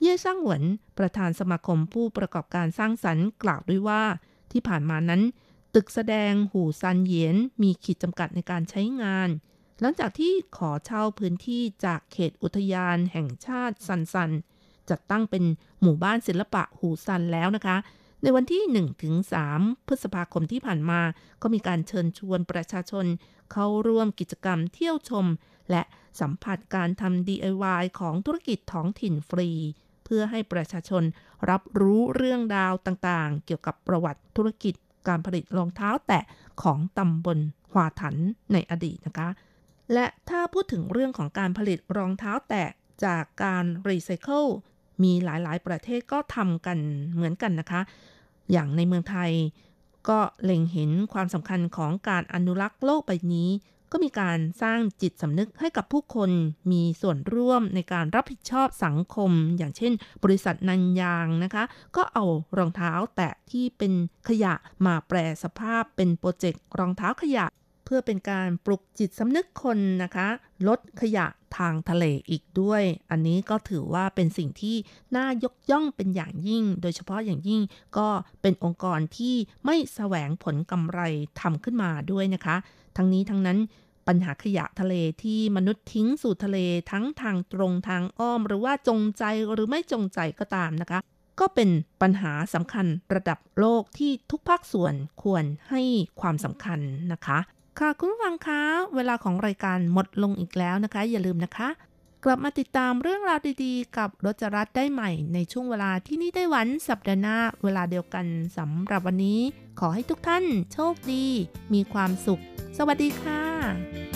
เย่ช่างหวน ประธานสมาคมผู้ประกอบการสร้างสรรค์กล่าวด้วยว่า ที่ผ่านมานั้น ตึกแสดงหูซันเยียนมีขีดจำกัดในการใช้งาน หลังจากที่ขอเช่าพื้นที่จากเขตอุทยานแห่งชาติซันซัน จัดตั้งเป็นหมู่บ้านศิลปะหูซันแล้วนะคะ ในวันที่ 1-3 พฤษภาคมที่ผ่านมา ก็มีการเชิญชวนประชาชน เข้าร่วมกิจกรรมเที่ยวชม และสัมผัสการทำ DIY ของธุรกิจท้องถิ่นฟรี เพื่อให้ประชาชนรับรู้เรื่องราวต่างๆ เกี่ยวกับประวัติธุรกิจการผลิตรองเท้าแตะของตำบลหวาถันในอดีตนะคะ และถ้าพูดถึงเรื่องของการผลิตรองเท้าแตะจากการรีไซเคิลมีหลายๆ ประเทศก็ทำกันเหมือนกันนะคะ อย่างในเมืองไทย ก็เล็งเห็นความสำคัญของการอนุรักษ์โลกใบนี้ ก็มีการสร้างจิตสำนึกให้กับผู้คนมีส่วนร่วมในการรับผิดชอบสังคม อย่างเช่น บริษัทนันยางนะคะ ก็เอารองเท้าแตะที่เป็นขยะมาแปลสภาพเป็นโปรเจกต์รองเท้าขยะ เพื่อเป็นการปลุกจิตสำนึกคนนะคะ ลดขยะทางทะเลอีกด้วย อันนี้ก็ถือว่าเป็นสิ่งที่น่ายกย่องเป็นอย่างยิ่ง โดยเฉพาะอย่างยิ่งก็เป็นองค์กรที่ไม่แสวงผลกำไรทำขึ้นมาด้วยนะคะ ทั้งนี้ทั้งนั้นปัญหาขยะทะเลที่มนุษย์ทิ้งสู่ทะเลทั้งทางตรงทางอ้อม หรือว่าจงใจหรือไม่จงใจก็ตามนะคะ ก็เป็นปัญหาสำคัญระดับโลกที่ทุกภาคส่วนควรให้ความสำคัญนะคะ ค่ะคุณฟังคะเวลาของรายการหมดลงอีกแล้วนะคะ อย่าลืมนะคะ กลับมาติดตามเรื่องราวดีๆ กับรจรัสได้ใหม่ ในช่วงเวลาที่นี่ได้วันสัปดาห์หน้าเวลาเดียวกันสำหรับวันนี้ ขอให้ทุกท่านโชคดี มีความสุข สวัสดีค่ะ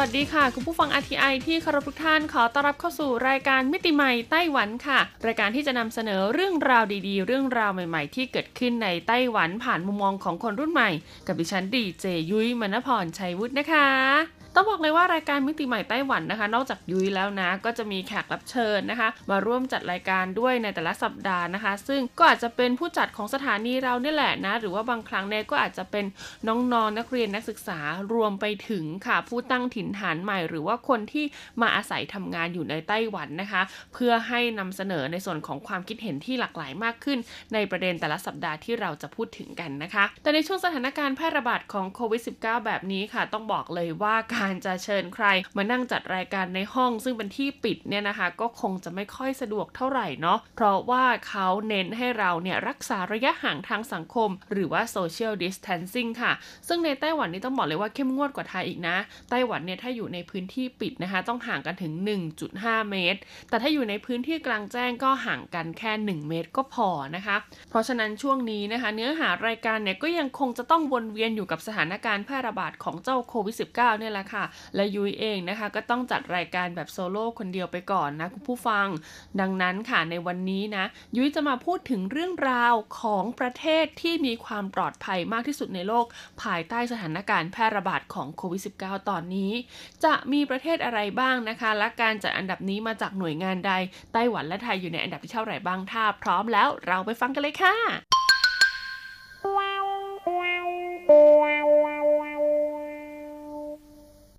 วัสดีค่ะ คุณผู้ฟัง RTI ที่คารพทุกท่านขอต้อนรับเข้าสู่รายการมิติใหม่ไต้หวันค่ะ รายการที่จะนำเสนอเรื่องราวดีๆ เรื่องราวใหม่ๆ ที่เกิดขึ้นในไต้หวันผ่านมุมมองของคนรุ่นใหม่ กับดิฉันดีเจยุ้ยมณพรชัยวุฒินะคะ ต้องบอกเลยว่ารายการมิติใหม่ไต้หวันนะคะ นอกจากยุ้ยแล้วนะ ก็จะมีแขกรับเชิญนะคะ มาร่วมจัดรายการด้วยในแต่ละสัปดาห์นะคะ ซึ่งก็อาจจะเป็นผู้จัดของสถานีเราเนี่ยแหละนะ หรือว่าบางครั้งเนี่ยก็อาจจะเป็นน้องๆนนักเรียนนักศึกษารวมไปถึงค่ะ ผู้ตั้งถิ่นฐานใหม่ หรือว่าคนที่มาอาศัยทำงานอยู่ในไต้หวันนะคะ เพื่อให้นำเสนอในส่วนของความคิดเห็นที่หลากหลายมากขึ้น ในประเด็นแต่ละสัปดาห์ที่เราจะพูดถึงกันนะคะ แต่ในช่วงสถานการณ์แพร่ระบาดของโควิด -19 แบบนี้ค่ะ ต้องบอกเลยว่าการการจะเชิญใครมานั่งจัดรายการในห้อง ซึ่งเป็นที่ปิดเนี่ยนะคะ ก็คงจะไม่ค่อยสะดวกเท่าไหร่เนาะเพราะว่าเขาเน้นให้เราเนี่ยรักษาระยะห่างทางสังคม หรือว่า social distancing ค่ะ ซึ่งในไต้หวันนี่ต้องบอกเลยว่าเข้มงวดกว่าไทยอีกนะ ไต้หวันเนี่ยถ้าอยู่ในพื้นที่ปิดนะคะ ต้องห่างกันถึง 1.5 เมตร แต่ถ้าอยู่ในพื้นที่กลางแจ้งก็ห่างกันแค่ 1 เมตรก็พอนะคะ เพราะฉะนั้นช่วงนี้นะคะ เนื้อหารายการเนี่ยก็ยังคงจะต้องวนเวียนอยู่กับสถานการณ์แพร่ระบาดของเจ้าโควิด -19 เนี่ยแหละค่ะและยุ้ยเองนะคะ ก็ต้องจัดรายการแบบโซโล่คนเดียวไปก่อนนะคุณผู้ฟัง ดังนั้นค่ะในวันนี้นะ ยุ้ยจะมาพูดถึงเรื่องราวของประเทศที่มีความปลอดภัยมากที่สุดในโลก ภายใต้สถานการณ์แพร่ระบาดของโควิด -19 ตอนนี้ จะมีประเทศอะไรบ้างนะคะ และการจัดอันดับนี้มาจากหน่วยงานใดไต้หวันและไทยอยู่ในอันดับที่เท่าไหร่บ้างถ้าพร้อมแล้วเราไปฟังกันเลยค่ะ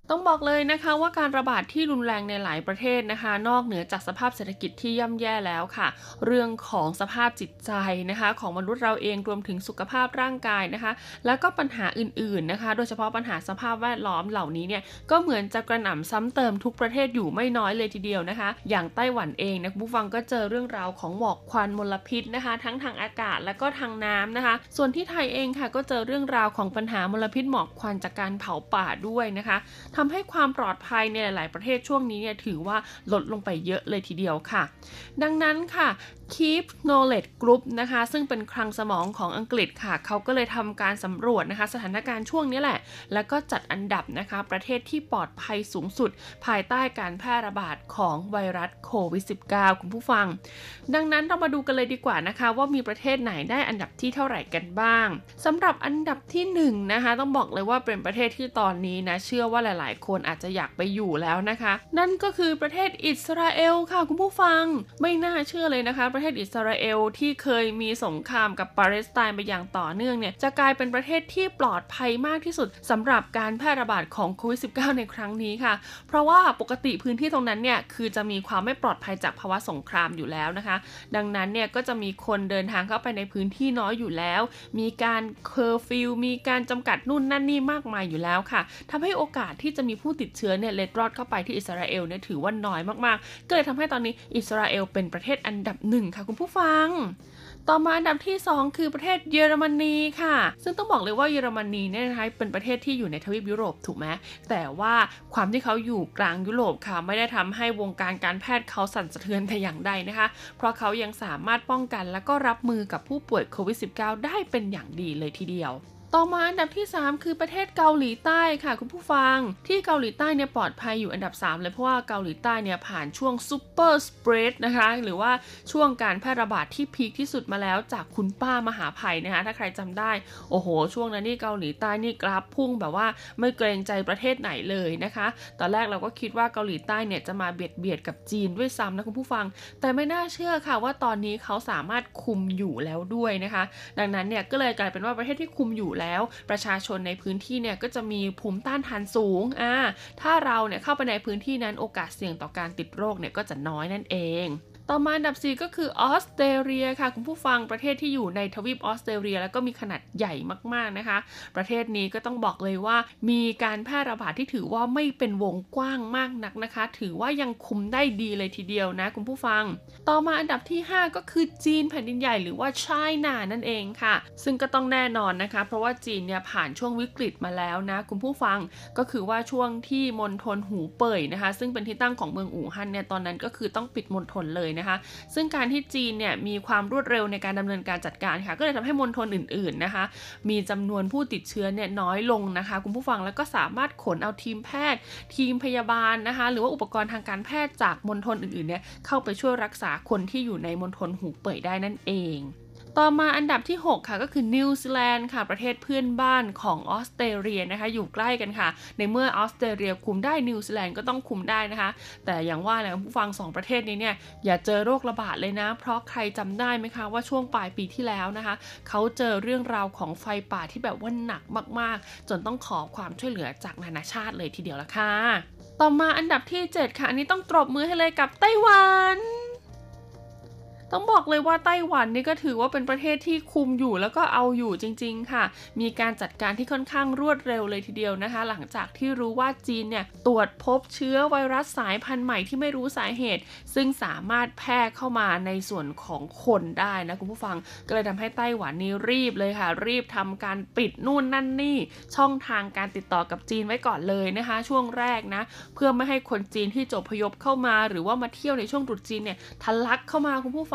ต้องบอกเลยนะคะว่าการระบาดที่รุนแรงในหลายประเทศนะคะ นอกเหนือจากสภาพเศรษฐกิจที่ย่ำแย่แล้วค่ะ เรื่องของสภาพจิตใจนะคะ ของมนุษย์เราเองรวมถึงสุขภาพร่างกายนะคะ แล้วก็ปัญหาอื่นๆนะคะ โดยเฉพาะปัญหาสภาพแวดล้อมเหล่านี้เนี่ยก็เหมือนจะกระหน่ำซ้ำเติมทุกประเทศอยู่ไม่น้อยเลยทีเดียวนะคะ อย่างไต้หวันเองนะผู้ฟังก็เจอเรื่องราวของหมอกควันมลพิษนะคะ ทั้งทางอากาศและก็ทางน้ำนะคะ ส่วนที่ไทยเองค่ะก็เจอเรื่องราวของปัญหามลพิษหมอกควันจากการเผาป่าด้วยนะคะทำให้ความปลอดภัยในหลายประเทศช่วงนี้เนี่ยถือว่าลดลงไปเยอะเลยทีเดียวค่ะ ดังนั้นค่ะ Keep Knowledge Group นะคะ ซึ่งเป็นคลังสมองของอังกฤษค่ะ เขาก็เลยทำการสำรวจนะคะ สถานการณ์ช่วงนี้แหละ แล้วก็จัดอันดับนะคะ ประเทศที่ปลอดภัยสูงสุด ภายใต้การแพร่ระบาดของไวรัสโควิด -19 คุณผู้ฟัง ดังนั้นเรามาดูกันเลยดีกว่านะคะ ว่ามีประเทศไหนได้อันดับที่เท่าไหร่กันบ้างสำหรับอันดับที่1นนะคะ ต้องบอกเลยว่าเป็นประเทศที่ตอนนี้นะ เชื่อว่าหลาย ๆ คนอาจจะอยากไปอยู่แล้วนะคะ นั่นก็คือประเทศอิสราเอลค่ะคุณผู้ฟังไม่น่าเชื่อเลยนะคะประเทศอิสราเอลที่เคยมีสงครามกับปาเลสไตน์ไปอย่างต่อเนื่องเนี่ยจะกลายเป็นประเทศที่ปลอดภัยมากที่สุดสำหรับการแพร่ระบาดของโควิด -19 ในครั้งนี้ค่ะ เพราะว่าปกติพื้นที่ตรงนั้นเนี่ยคือจะมีความไม่ปลอดภัยจากภาวะสงครามอยู่แล้วนะคะ ดังนั้นเนี่ยก็จะมีคนเดินทางเข้าไปในพื้นที่น้อยอยู่แล้ว มีการเคอร์ฟิวมีการจำกัดนู่นนั่นนี่มากมายอยู่แล้วค่ะทำให้โอกาสที่จะมีผู้ติดเชื้อเนี่ยเล็ดรอดเข้าไปที่อิสราเอลเนี่ยถือว่าน้อยมากๆ ก็เลยทำให้ตอนนี้อิสราเอลเป็นประเทศอันดับหนึ่งค่ะคุณผู้ฟังต่อมาอันดับที่ 2 คือประเทศเยอรมนีค่ะ ซึ่งต้องบอกเลยว่าเยอรมนีเนี่ยนะคะเป็นประเทศที่อยู่ในทวีปยุโรปถูกไหมแต่ว่าความที่เขาอยู่กลางยุโรปค่ะ ไม่ได้ทำให้วงการการแพทย์เขาสั่นสะเทือนแต่อย่างใดนะคะ เพราะเขายังสามารถป้องกันและก็รับมือกับผู้ป่วยโควิด -19 ได้เป็นอย่างดีเลยทีเดียว ต่อมาอันดับที่ 3 คือประเทศเกาหลีใต้ค่ะคุณผู้ฟัง ที่เกาหลีใต้เนี่ยปลอดภัยอยู่อันดับ 3 เลยเพราะว่าเกาหลีใต้เนี่ยผ่านช่วง super spread นะคะหรือว่าช่วงการแพร่ระบาดที่พีคที่สุดมาแล้วจากคุณป้ามหาภัยนะคะถ้าใครจำได้โอ้โห ช่วงนั้นนี่เกาหลีใต้นี่กราฟพุ่งแบบว่าไม่เกรงใจประเทศไหนเลยนะคะ ตอนแรกเราก็คิดว่าเกาหลีใต้เนี่ยจะมาเบียดเบียดกับจีนด้วยซ้ำนะคุณผู้ฟัง แต่ไม่น่าเชื่อค่ะว่าตอนนี้เขาสามารถคุมอยู่แล้วด้วยนะคะ ดังนั้นเนี่ยก็เลยกลายเป็นว่าประเทศที่คุมอยู่แล้วประชาชนในพื้นที่เนี่ยก็จะมีภูมิต้านทานสูงอ่าถ้าเราเนี่ยเข้าไปในพื้นที่นั้นโอกาสเสี่ยงต่อการติดโรคเนี่ยก็จะน้อยนั่นเอง ต่อมาอันดับ 4 ก็คือออสเตรเลียค่ะ คุณผู้ฟังประเทศที่อยู่ในทวีปออสเตรเลีย แล้วก็มีขนาดใหญ่มากๆนะคะ ประเทศนี้ก็ต้องบอกเลยว่า มีการแพร่ระบาดที่ถือว่าไม่เป็นวงกว้างมากนักนะคะ ถือว่ายังคุมได้ดีเลยทีเดียวนะคุณผู้ฟัง ต่อมาอันดับที่ 5 ก็คือจีนแผ่นดินใหญ่หรือว่าไชน่านั่นเองค่ะ ซึ่งก็ต้องแน่นอนนะคะ เพราะว่าจีนเนี่ยผ่านช่วงวิกฤตมาแล้วนะคุณผู้ฟังก็คือว่าช่วงที่มณฑลหูเป่ยนะคะ ซึ่งเป็นที่ตั้งของเมืองอู่ฮั่นเนี่ยตอนนั้นก็คือต้องปิดมณฑลเลยนะคะ ซึ่งการที่จีนเนี่ยมีความรวดเร็วในการดำเนินการจัดการค่ะ ก็เลยทำให้มณฑลอื่นๆนะคะ มีจำนวนผู้ติดเชื้อเนี่ยน้อยลงนะคะ คุณผู้ฟังแล้วก็สามารถขนเอาทีมแพทย์ ทีมพยาบาลนะคะ หรือว่าอุปกรณ์ทางการแพทย์จากมณฑลอื่นๆเนี่ยเข้าไปช่วยรักษาคนที่อยู่ในมณฑลหูเป่ยได้นั่นเอง ต่อมาอันดับที่ 6 ค่ะก็คือนิวซีแลนด์ค่ะประเทศเพื่อนบ้านของออสเตรเลียนะคะอยู่ใกล้กันค่ะ ในเมื่อออสเตรเลียคุมได้นิวซีแลนด์ก็ต้องคุมได้นะคะ แต่อย่างว่าแหละผู้ฟัง 2 ประเทศนี้เนี่ยอย่าเจอโรคระบาดเลยนะ เพราะใครจำได้ไหมคะว่าช่วงปลายปีที่แล้วนะคะ เขาเจอเรื่องราวของไฟป่าที่แบบว่าหนักมากๆ จนต้องขอความช่วยเหลือจากนานาชาติเลยทีเดียวละค่ะ ต่อมาอันดับที่ 7 ค่ะอันนี้ต้องตบมือให้เลยกับไต้หวัน ต้องบอกเลยว่าไต้หวันนี่ก็ถือว่าเป็นประเทศที่คุมอยู่แล้วก็เอาอยู่จริง ๆ ค่ะ มีการจัดการที่ค่อนข้างรวดเร็วเลยทีเดียวนะคะ หลังจากที่รู้ว่าจีนเนี่ยตรวจพบเชื้อไวรัสสายพันธุ์ใหม่ที่ไม่รู้สาเหตุ ซึ่งสามารถแพร่เข้ามาในส่วนของคนได้นะคุณผู้ฟังก็เลยทำให้ไต้หวันนี่รีบเลยค่ะ รีบทำการปิดนู่นนั่นนี่ ช่องทางการติดต่อกับจีนไว้ก่อนเลยนะคะ ช่วงแรกนะ เพื่อไม่ให้คนจีนที่จบพยพเข้ามา หรือว่ามาเที่ยวในช่วงตรุษจีนเนี่ยทะลักเข้ามาคุณผู้ฟัง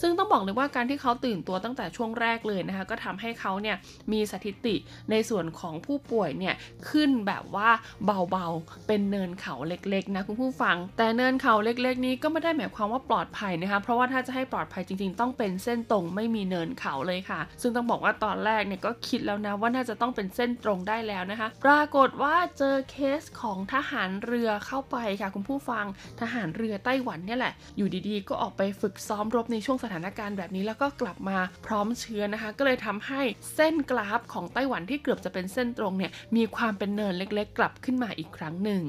ซึ่งต้องบอกเลยว่าการที่เขาตื่นตัวตั้งแต่ช่วงแรกเลยนะคะ ก็ทำให้เขาเนี่ยมีสถิติในส่วนของผู้ป่วยเนี่ยขึ้นแบบว่าเบาๆ เป็นเนินเขาเล็กๆนะคุณผู้ฟัง แต่เนินเขาเล็กๆ นี้ก็ไม่ได้หมายความว่าปลอดภัยนะคะ เพราะว่าถ้าจะให้ปลอดภัยจริงๆ ต้องเป็นเส้นตรงไม่มีเนินเขาเลยค่ะ ซึ่งต้องบอกว่าตอนแรกเนี่ยก็คิดแล้วนะว่าน่าจะต้องเป็นเส้นตรงได้แล้วนะคะ ปรากฏว่าเจอเคสของทหารเรือเข้าไปค่ะคุณผู้ฟังทหารเรือไต้หวันเนี่ยแหละ อยู่ดีๆ ก็ออกไปฝึกซ้อมรบในช่วงสถานการณ์แบบนี้แล้วก็กลับมาพร้อมเชื้อนะคะ ก็เลยทำให้เส้นกราฟของไต้หวันที่เกือบจะเป็นเส้นตรงเนี่ยมีความเป็นเนินเล็ก ๆ กลับขึ้นมาอีกครั้งหนึ่ง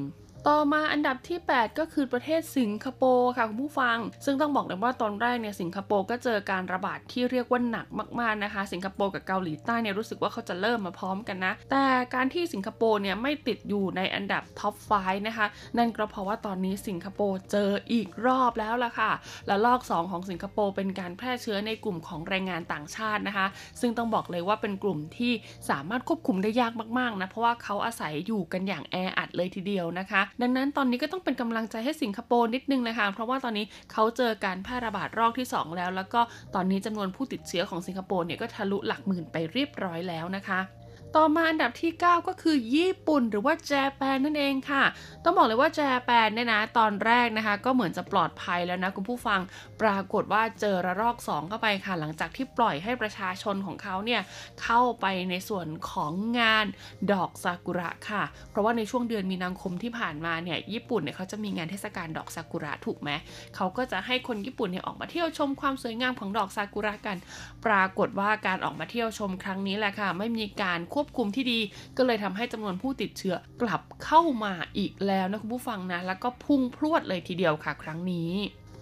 ต่อมาอันดับที่ 8 ก็คือประเทศสิงคโปร์ค่ะคุณผู้ฟัง ซึ่งต้องบอกเลยว่าตอนแรกเนี่ยสิงคโปร์ก็เจอการระบาดที่เรียกว่าหนักมากๆนะคะ สิงคโปร์กับเกาหลีใต้เนี่ยรู้สึกว่าเขาจะเริ่มมาพร้อมกันนะ แต่การที่สิงคโปร์เนี่ยไม่ติดอยู่ในอันดับท็อป5นะคะ นั่นก็เพราะว่าตอนนี้สิงคโปร์เจออีกรอบแล้วล่ะค่ะ และลอก 2 ของสิงคโปร์เป็นการแพร่เชื้อในกลุ่มของแรงงานต่างชาตินะคะ ซึ่งต้องบอกเลยว่าเป็นกลุ่มที่สามารถควบคุมได้ยากมากๆนะเพราะว่าเขาอาศัยอยู่กันอย่างแออัดเลยทีเดียวนะคะดังนั้นตอนนี้ก็ต้องเป็นกำลังใจให้สิงคโปร์นิดนึงนะคะ เพราะว่าตอนนี้เขาเจอการแพร่ระบาดรอบที่ 2 แล้ว แล้วก็ตอนนี้จำนวนผู้ติดเชื้อของสิงคโปร์เนี่ยก็ทะลุหลักหมื่นไปเรียบร้อยแล้วนะคะ ต่อมาอันดับที่ 9 ก็คือญี่ปุ่นหรือว่าแจแปนนั่นเองค่ะ ต้องบอกเลยว่าแจแปนเนี่ยนะตอนแรกนะคะ ก็เหมือนจะปลอดภัยแล้วนะคุณผู้ฟังปรากฏว่าเจอระลอก 2 เข้าไปค่ะ หลังจากที่ปล่อยให้ประชาชนของเขาเนี่ยเข้าไปในส่วนของงานดอกซากุระค่ะ เพราะว่าในช่วงเดือนมีนาคมที่ผ่านมาเนี่ยญี่ปุ่นเนี่ยเขาจะมีงานเทศกาลดอกซากุระถูกไหมเขาก็จะให้คนญี่ปุ่นเนี่ยออกมาเที่ยวชมความสวยงามของดอกซากุระกัน ปรากฏว่าการออกมาเที่ยวชมครั้งนี้แหละค่ะ ไม่มีการควควบคุมที่ดี ก็เลยทำให้จำนวนผู้ติดเชื้อกลับเข้ามาอีกแล้วนะคุณผู้ฟังนะ แล้วก็พุ่งพรวดเลยทีเดียวค่ะ ครั้งนี้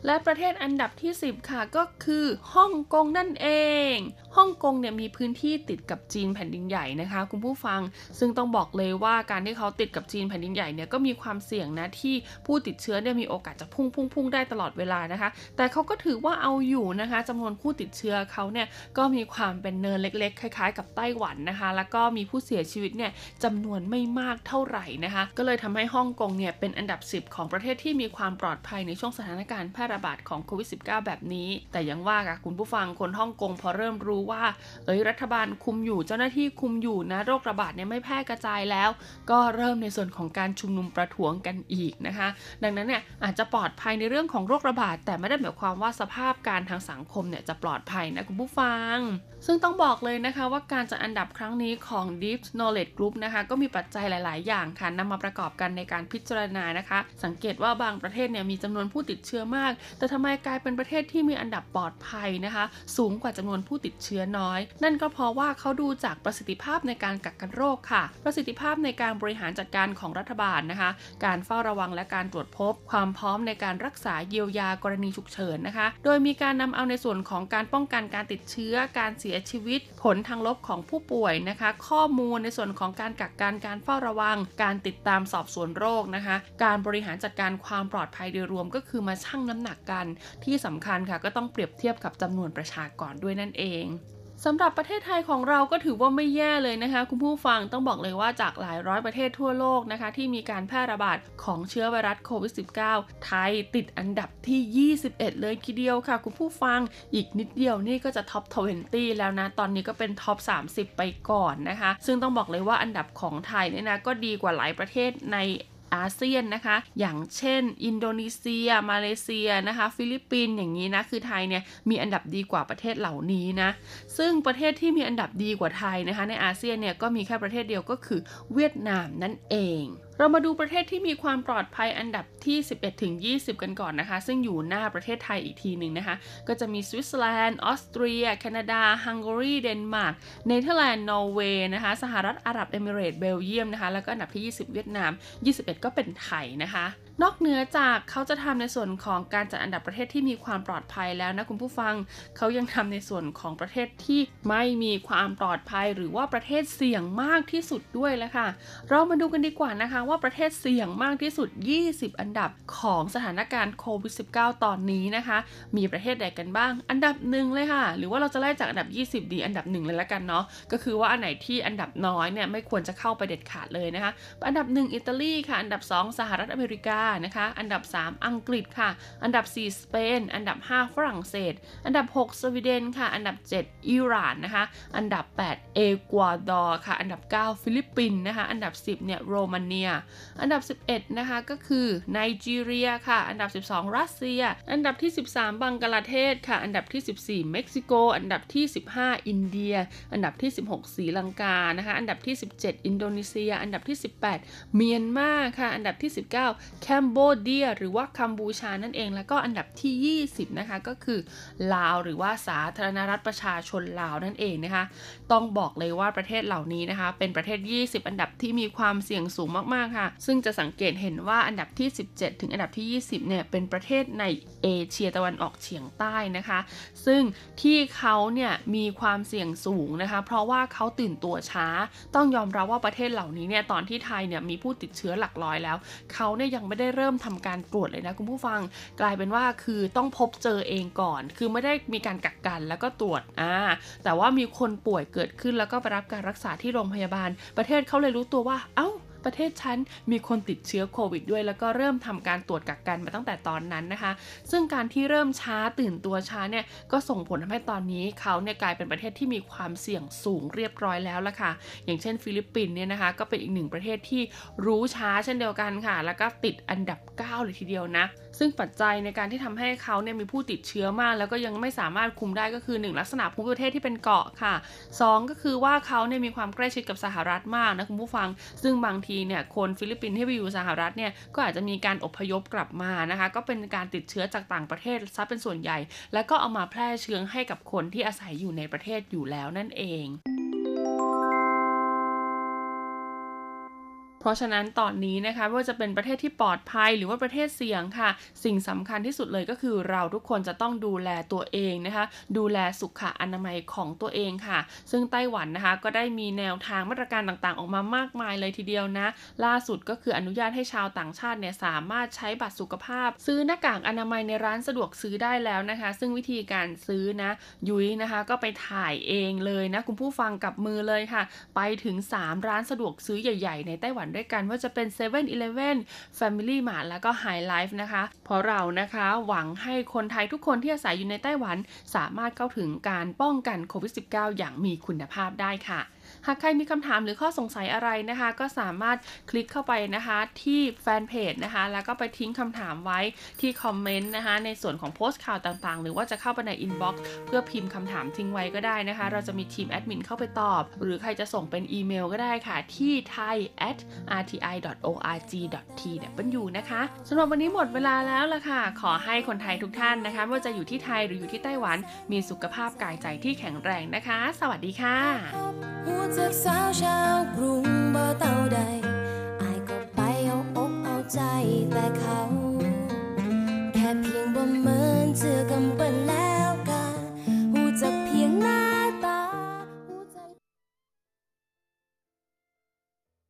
และประเทศอันดับที่ 10 ค่ะก็คือฮ่องกงนั่นเอง ฮ่องกงเนี่ยมีพื้นที่ติดกับจีนแผ่นดินใหญ่นะคะ คุณผู้ฟัง ซึ่งต้องบอกเลยว่าการที่เขาติดกับจีนแผ่นดินใหญ่เนี่ยก็มีความเสี่ยงนะที่ผู้ติดเชื้อเนี่ยมีโอกาสจะพุ่งพุ่งพุ่งได้ตลอดเวลานะคะ แต่เขาก็ถือว่าเอาอยู่นะคะจำนวนผู้ติดเชื้อเขาเนี่ยก็มีความเป็นเนินเล็ก ๆ คล้าย ๆ กับไต้หวันนะคะ แล้วก็มีผู้เสียชีวิตเนี่ยจำนวนไม่มากเท่าไหร่นะคะ ก็เลยทำให้ฮ่องกงเนี่ยเป็นอันดับ 10 ของประเทศที่มีความปลอดภัยในช่วงสถานการณ์แพร่ระบาดของโควิด -19 แบบนี้ แต่ยังว่าค่ะคุณผู้ฟังคนฮ่องกงพอเริ่มรู้ว่า เอ้ยรัฐบาลคุมอยู่เจ้าหน้าที่คุมอยู่นะโรคระบาดเนี่ยไม่แพร่กระจายแล้ว ก็เริ่มในส่วนของการชุมนุมประท้วงกันอีกนะคะ ดังนั้นเนี่ยอาจจะปลอดภัยในเรื่องของโรคระบาด แต่ไม่ได้หมายความว่าสภาพการทางสังคมเนี่ยจะปลอดภัยนะคุณผู้ฟัง ซึ่งต้องบอกเลยนะคะว่าการจัดอันดับครั้งนี้ของ Deep Knowledge Group นะคะก็มีปัจจัยหลาย ๆ อย่างค่ะนำมาประกอบกันในการพิจารณานะคะ สังเกตว่าบางประเทศเนี่ยมีจำนวนผู้ติดเชื้อมากแต่ทำไมกลายเป็นประเทศที่มีอันดับปลอดภัยนะคะ สูงกว่าจำนวนผู้ติดเชื้อน้อย นั่นก็เพราะว่าเขาดูจากประสิทธิภาพในการกักกันโรคค่ะ ประสิทธิภาพในการบริหารจัดการของรัฐบาลนะคะ การเฝ้าระวังและการตรวจพบ ความพร้อมในการรักษาเยียวยากรณีฉุกเฉินนะคะ โดยมีการนำเอาในส่วนของการป้องกันการติดเชื้อ การเสียชีวิต ผลทางลบของผู้ป่วยนะคะ ข้อมูลในส่วนของการกักกันการเฝ้าระวัง การติดตามสอบสวนโรคนะคะ การบริหารจัดการความปลอดภัยโดยรวมก็คือมาชั่งน้ำหนักกัน ที่สำคัญค่ะก็ต้องเปรียบเทียบกับจำนวนประชากรด้วยนั่นเองสำหรับประเทศไทยของเราก็ถือว่าไม่แย่เลยนะคะ คุณผู้ฟังต้องบอกเลยว่าจากหลายร้อยประเทศทั่วโลกนะคะ ที่มีการแพร่ระบาดของเชื้อไวรัสโควิด -19 ไทยติดอันดับที่ 21 เลยทีเดียวค่ะ คุณผู้ฟังอีกนิดเดียวนี่ก็จะ top 20 แล้วนะ ตอนนี้ก็เป็น top 30 ไปก่อนนะคะ ซึ่งต้องบอกเลยว่าอันดับของไทยเนี่ยนะก็ดีกว่าหลายประเทศใน อาเซียนนะคะ อย่างเช่น อินโดนีเซีย มาเลเซียนะคะ ฟิลิปปินส์อย่างนี้นะ คือไทยเนี่ยมีอันดับดีกว่าประเทศเหล่านี้นะ ซึ่งประเทศที่มีอันดับดีกว่าไทยนะคะ ในอาเซียนเนี่ยก็มีแค่ประเทศเดียวก็คือเวียดนามนั่นเอง เรามาดูประเทศที่มีความปลอดภัยอันดับที่ 11 ถึง 20 กันก่อนนะคะ ซึ่งอยู่หน้าประเทศไทยอีกทีหนึ่งนะคะ ก็จะมีสวิตเซอร์แลนด์ ออสเตรีย แคนาดา ฮังการี เดนมาร์ก เนเธอร์แลนด์ นอร์เวย์นะคะ สหรัฐอาหรับเอมิเรตส์ เบลเยียมนะคะ แล้วก็อันดับที่ 20 เวียดนาม 21 ก็เป็นไทยนะคะ นอกเหนือจากเขาจะทำในส่วนของการจัดอันดับประเทศที่มีความปลอดภัยแล้วนะคุณผู้ฟัง เขายังทำในส่วนของประเทศที่ไม่มีความปลอดภัย หรือว่าประเทศเสี่ยงมากที่สุดด้วยแล้วค่ะ เรามาดูกันดีกว่านะคะ ว่าประเทศเสี่ยงมากที่สุด 20 อันดับของสถานการณ์โควิด -19 ตอนนี้นะคะ มีประเทศใดกันบ้าง อันดับหนึ่งเลยค่ะ หรือว่าเราจะไล่จากอันดับ 20 ดีอันดับหนึ่งเลยละกันเนาะ ก็คือว่าอันไหนที่อันดับน้อยเนี่ยไม่ควรจะเข้าไปเด็ดขาดเลยนะคะ อันดับ 1 อิตาลีค่ะ อันดับ 2 สหรัฐอเมริกานะคะ อันดับ 3 อังกฤษค่ะ อันดับ 4 สเปน อันดับ 5 ฝรั่งเศส อันดับ 6 สวีเดนค่ะ อันดับ 7 อิหร่านนะคะ อันดับ 8 เอกวาดอร์ค่ะ อันดับ 9 ฟิลิปปินส์นะคะ อันดับ 10 เนี่ย โรมาเนีย อันดับ 11 นะคะ ก็คือไนจีเรียค่ะ อันดับ 12 รัสเซีย อันดับที่ 13 บังกลาเทศค่ะ อันดับที่ 14 เม็กซิโก อันดับที่ 15 อินเดีย อันดับที่ 16ศรีลังกา นะคะ อันดับที่ 17 อินโดนีเซีย อันดับที่ 18 เมียนมาค่ะ อันดับที่ 19 Cambodia หรือว่ากัมพูชานั่นเอง แล้วก็อันดับที่ 20 นะคะ ก็คือลาวหรือว่าสาธารณรัฐประชาชนลาวนั่นเองนะคะ ต้องบอกเลยว่าประเทศเหล่านี้นะคะ เป็นประเทศ 20 อันดับที่มีความเสี่ยงสูงมากๆค่ะ ซึ่งจะสังเกตเห็นว่าอันดับที่ 17 ถึงอันดับที่ 20 เนี่ย เป็นประเทศในเอเชียตะวันออกเฉียงใต้นะคะ ซึ่งที่เขาเนี่ยมีความเสี่ยงสูงนะคะ เพราะว่าเขาตื่นตัวช้า ต้องยอมรับว่าประเทศเหล่านี้เนี่ย ตอนที่ไทยเนี่ยมีผู้ติดเชื้อหลักร้อยแล้ว เขาเนี่ยยังไม่ได้เริ่มทำการตรวจเลยนะคุณผู้ฟัง กลายเป็นว่าคือต้องพบเจอเองก่อน คือไม่ได้มีการกักกันแล้วก็ตรวจอ่าแต่ว่ามีคนป่วยเกิดขึ้นแล้วก็ไปรับการรักษาที่โรงพยาบาล ประเทศเขาเลยรู้ตัวว่า เอา้า ประเทศฉันมีคนติดเชื้อโควิดด้วย แล้วก็เริ่มทำการตรวจกักกันมาตั้งแต่ตอนนั้นนะคะ ซึ่งการที่เริ่มช้าตื่นตัวช้าเนี่ยก็ส่งผลทำให้ตอนนี้เขาเนี่ยกลายเป็นประเทศที่มีความเสี่ยงสูงเรียบร้อยแล้วละค่ะ อย่างเช่น ฟิลิปปินส์เนี่ยนะคะก็เป็นอีกหนึ่งประเทศที่รู้ช้าเช่นเดียวกันค่ะ แล้วก็ติดอันดับ 9 เลยทีเดียวนะ ซึ่งปัจจัยในการที่ทำให้เขาเนี่ยมีผู้ติดเชื้อมาก แล้วก็ยังไม่สามารถคุมได้ก็คือ 1 ลักษณะภูมิประเทศที่เป็นเกาะค่ะ 2 ก็คือว่าเขาเนี่ยมีความใกล้ชิดกับสหรัฐมากนะคุณผู้ฟัง ซึ่งบางทีเนี่ยคนฟิลิปปินส์ที่ไปอยู่สหรัฐเนี่ยก็อาจจะมีการอพยพกลับมานะคะ ก็เป็นการติดเชื้อจากต่างประเทศซะเป็นส่วนใหญ่ แล้วก็เอามาแพร่เชื้อให้กับคนที่อาศัยอยู่ในประเทศอยู่แล้วนั่นเอง เพราะฉะนั้นตอนนี้นะคะไม่ว่าจะเป็นประเทศที่ปลอดภัยหรือว่าประเทศเสี่ยงค่ะ สิ่งสำคัญที่สุดเลยก็คือเราทุกคนจะต้องดูแลตัวเองนะคะ ดูแลสุขอนามัยของตัวเองค่ะ ซึ่งไต้หวันนะคะก็ได้มีแนวทางมาตรการต่างๆ ออกมามากมายเลยทีเดียวนะ ล่าสุดก็คืออนุญาตให้ชาวต่างชาติเนี่ยสามารถใช้บัตรสุขภาพ ซื้อหน้ากากอนามัยในร้านสะดวกซื้อได้แล้วนะคะ ซึ่งวิธีการซื้อนะยุ้ยนะคะ ก็ไปถ่ายเองเลยนะคุณผู้ฟังกับมือเลยค่ะ ไปถึง 3 ร้านสะดวกซื้อใหญ่ ๆ ในไต้หวันด้วยกันว่าจะเป็น7 e เ e ่ e อ Family Mart แล้วก็ High Life นะคะ เพราะเรานะคะหวังให้คนไทยทุกคนที่อาศัยอยู่ในไต้หวัน สามารถเข้าถึงการป้องกันโควิด -19 อย่างมีคุณภาพได้ค่ะ หากใครมีคำถามหรือข้อสงสัยอะไรนะคะ ก็สามารถคลิกเข้าไปนะคะที่แฟนเพจนะคะ แล้วก็ไปทิ้งคำถามไว้ที่คอมเมนต์นะคะ ในส่วนของโพสต์ข่าวต่างๆ หรือว่าจะเข้าไปใน inbox เพื่อพิมพ์คำถามทิ้งไว้ก็ได้นะคะ เราจะมีทีมแอดมินเข้าไปตอบ หรือใครจะส่งเป็นอีเมลก็ได้ค่ะ ที่ thai at rti org tw นะคะสำหรับวันนี้หมดเวลาแล้วล่ะค่ะ ขอให้คนไทยทุกท่านนะคะไม่ว่าจะอยู่ที่ไทยหรืออยู่ที่ไต้หวัน มีสุขภาพกายใจที่แข็งแรงนะคะ สวัสดีค่ะากสาวชาวกรุงบ่เต่าใดอายก็ไปเอาอกเอาใจแต่เขา แค่เพียงบ่เหมือนเจอกำเปิ้นแล้ว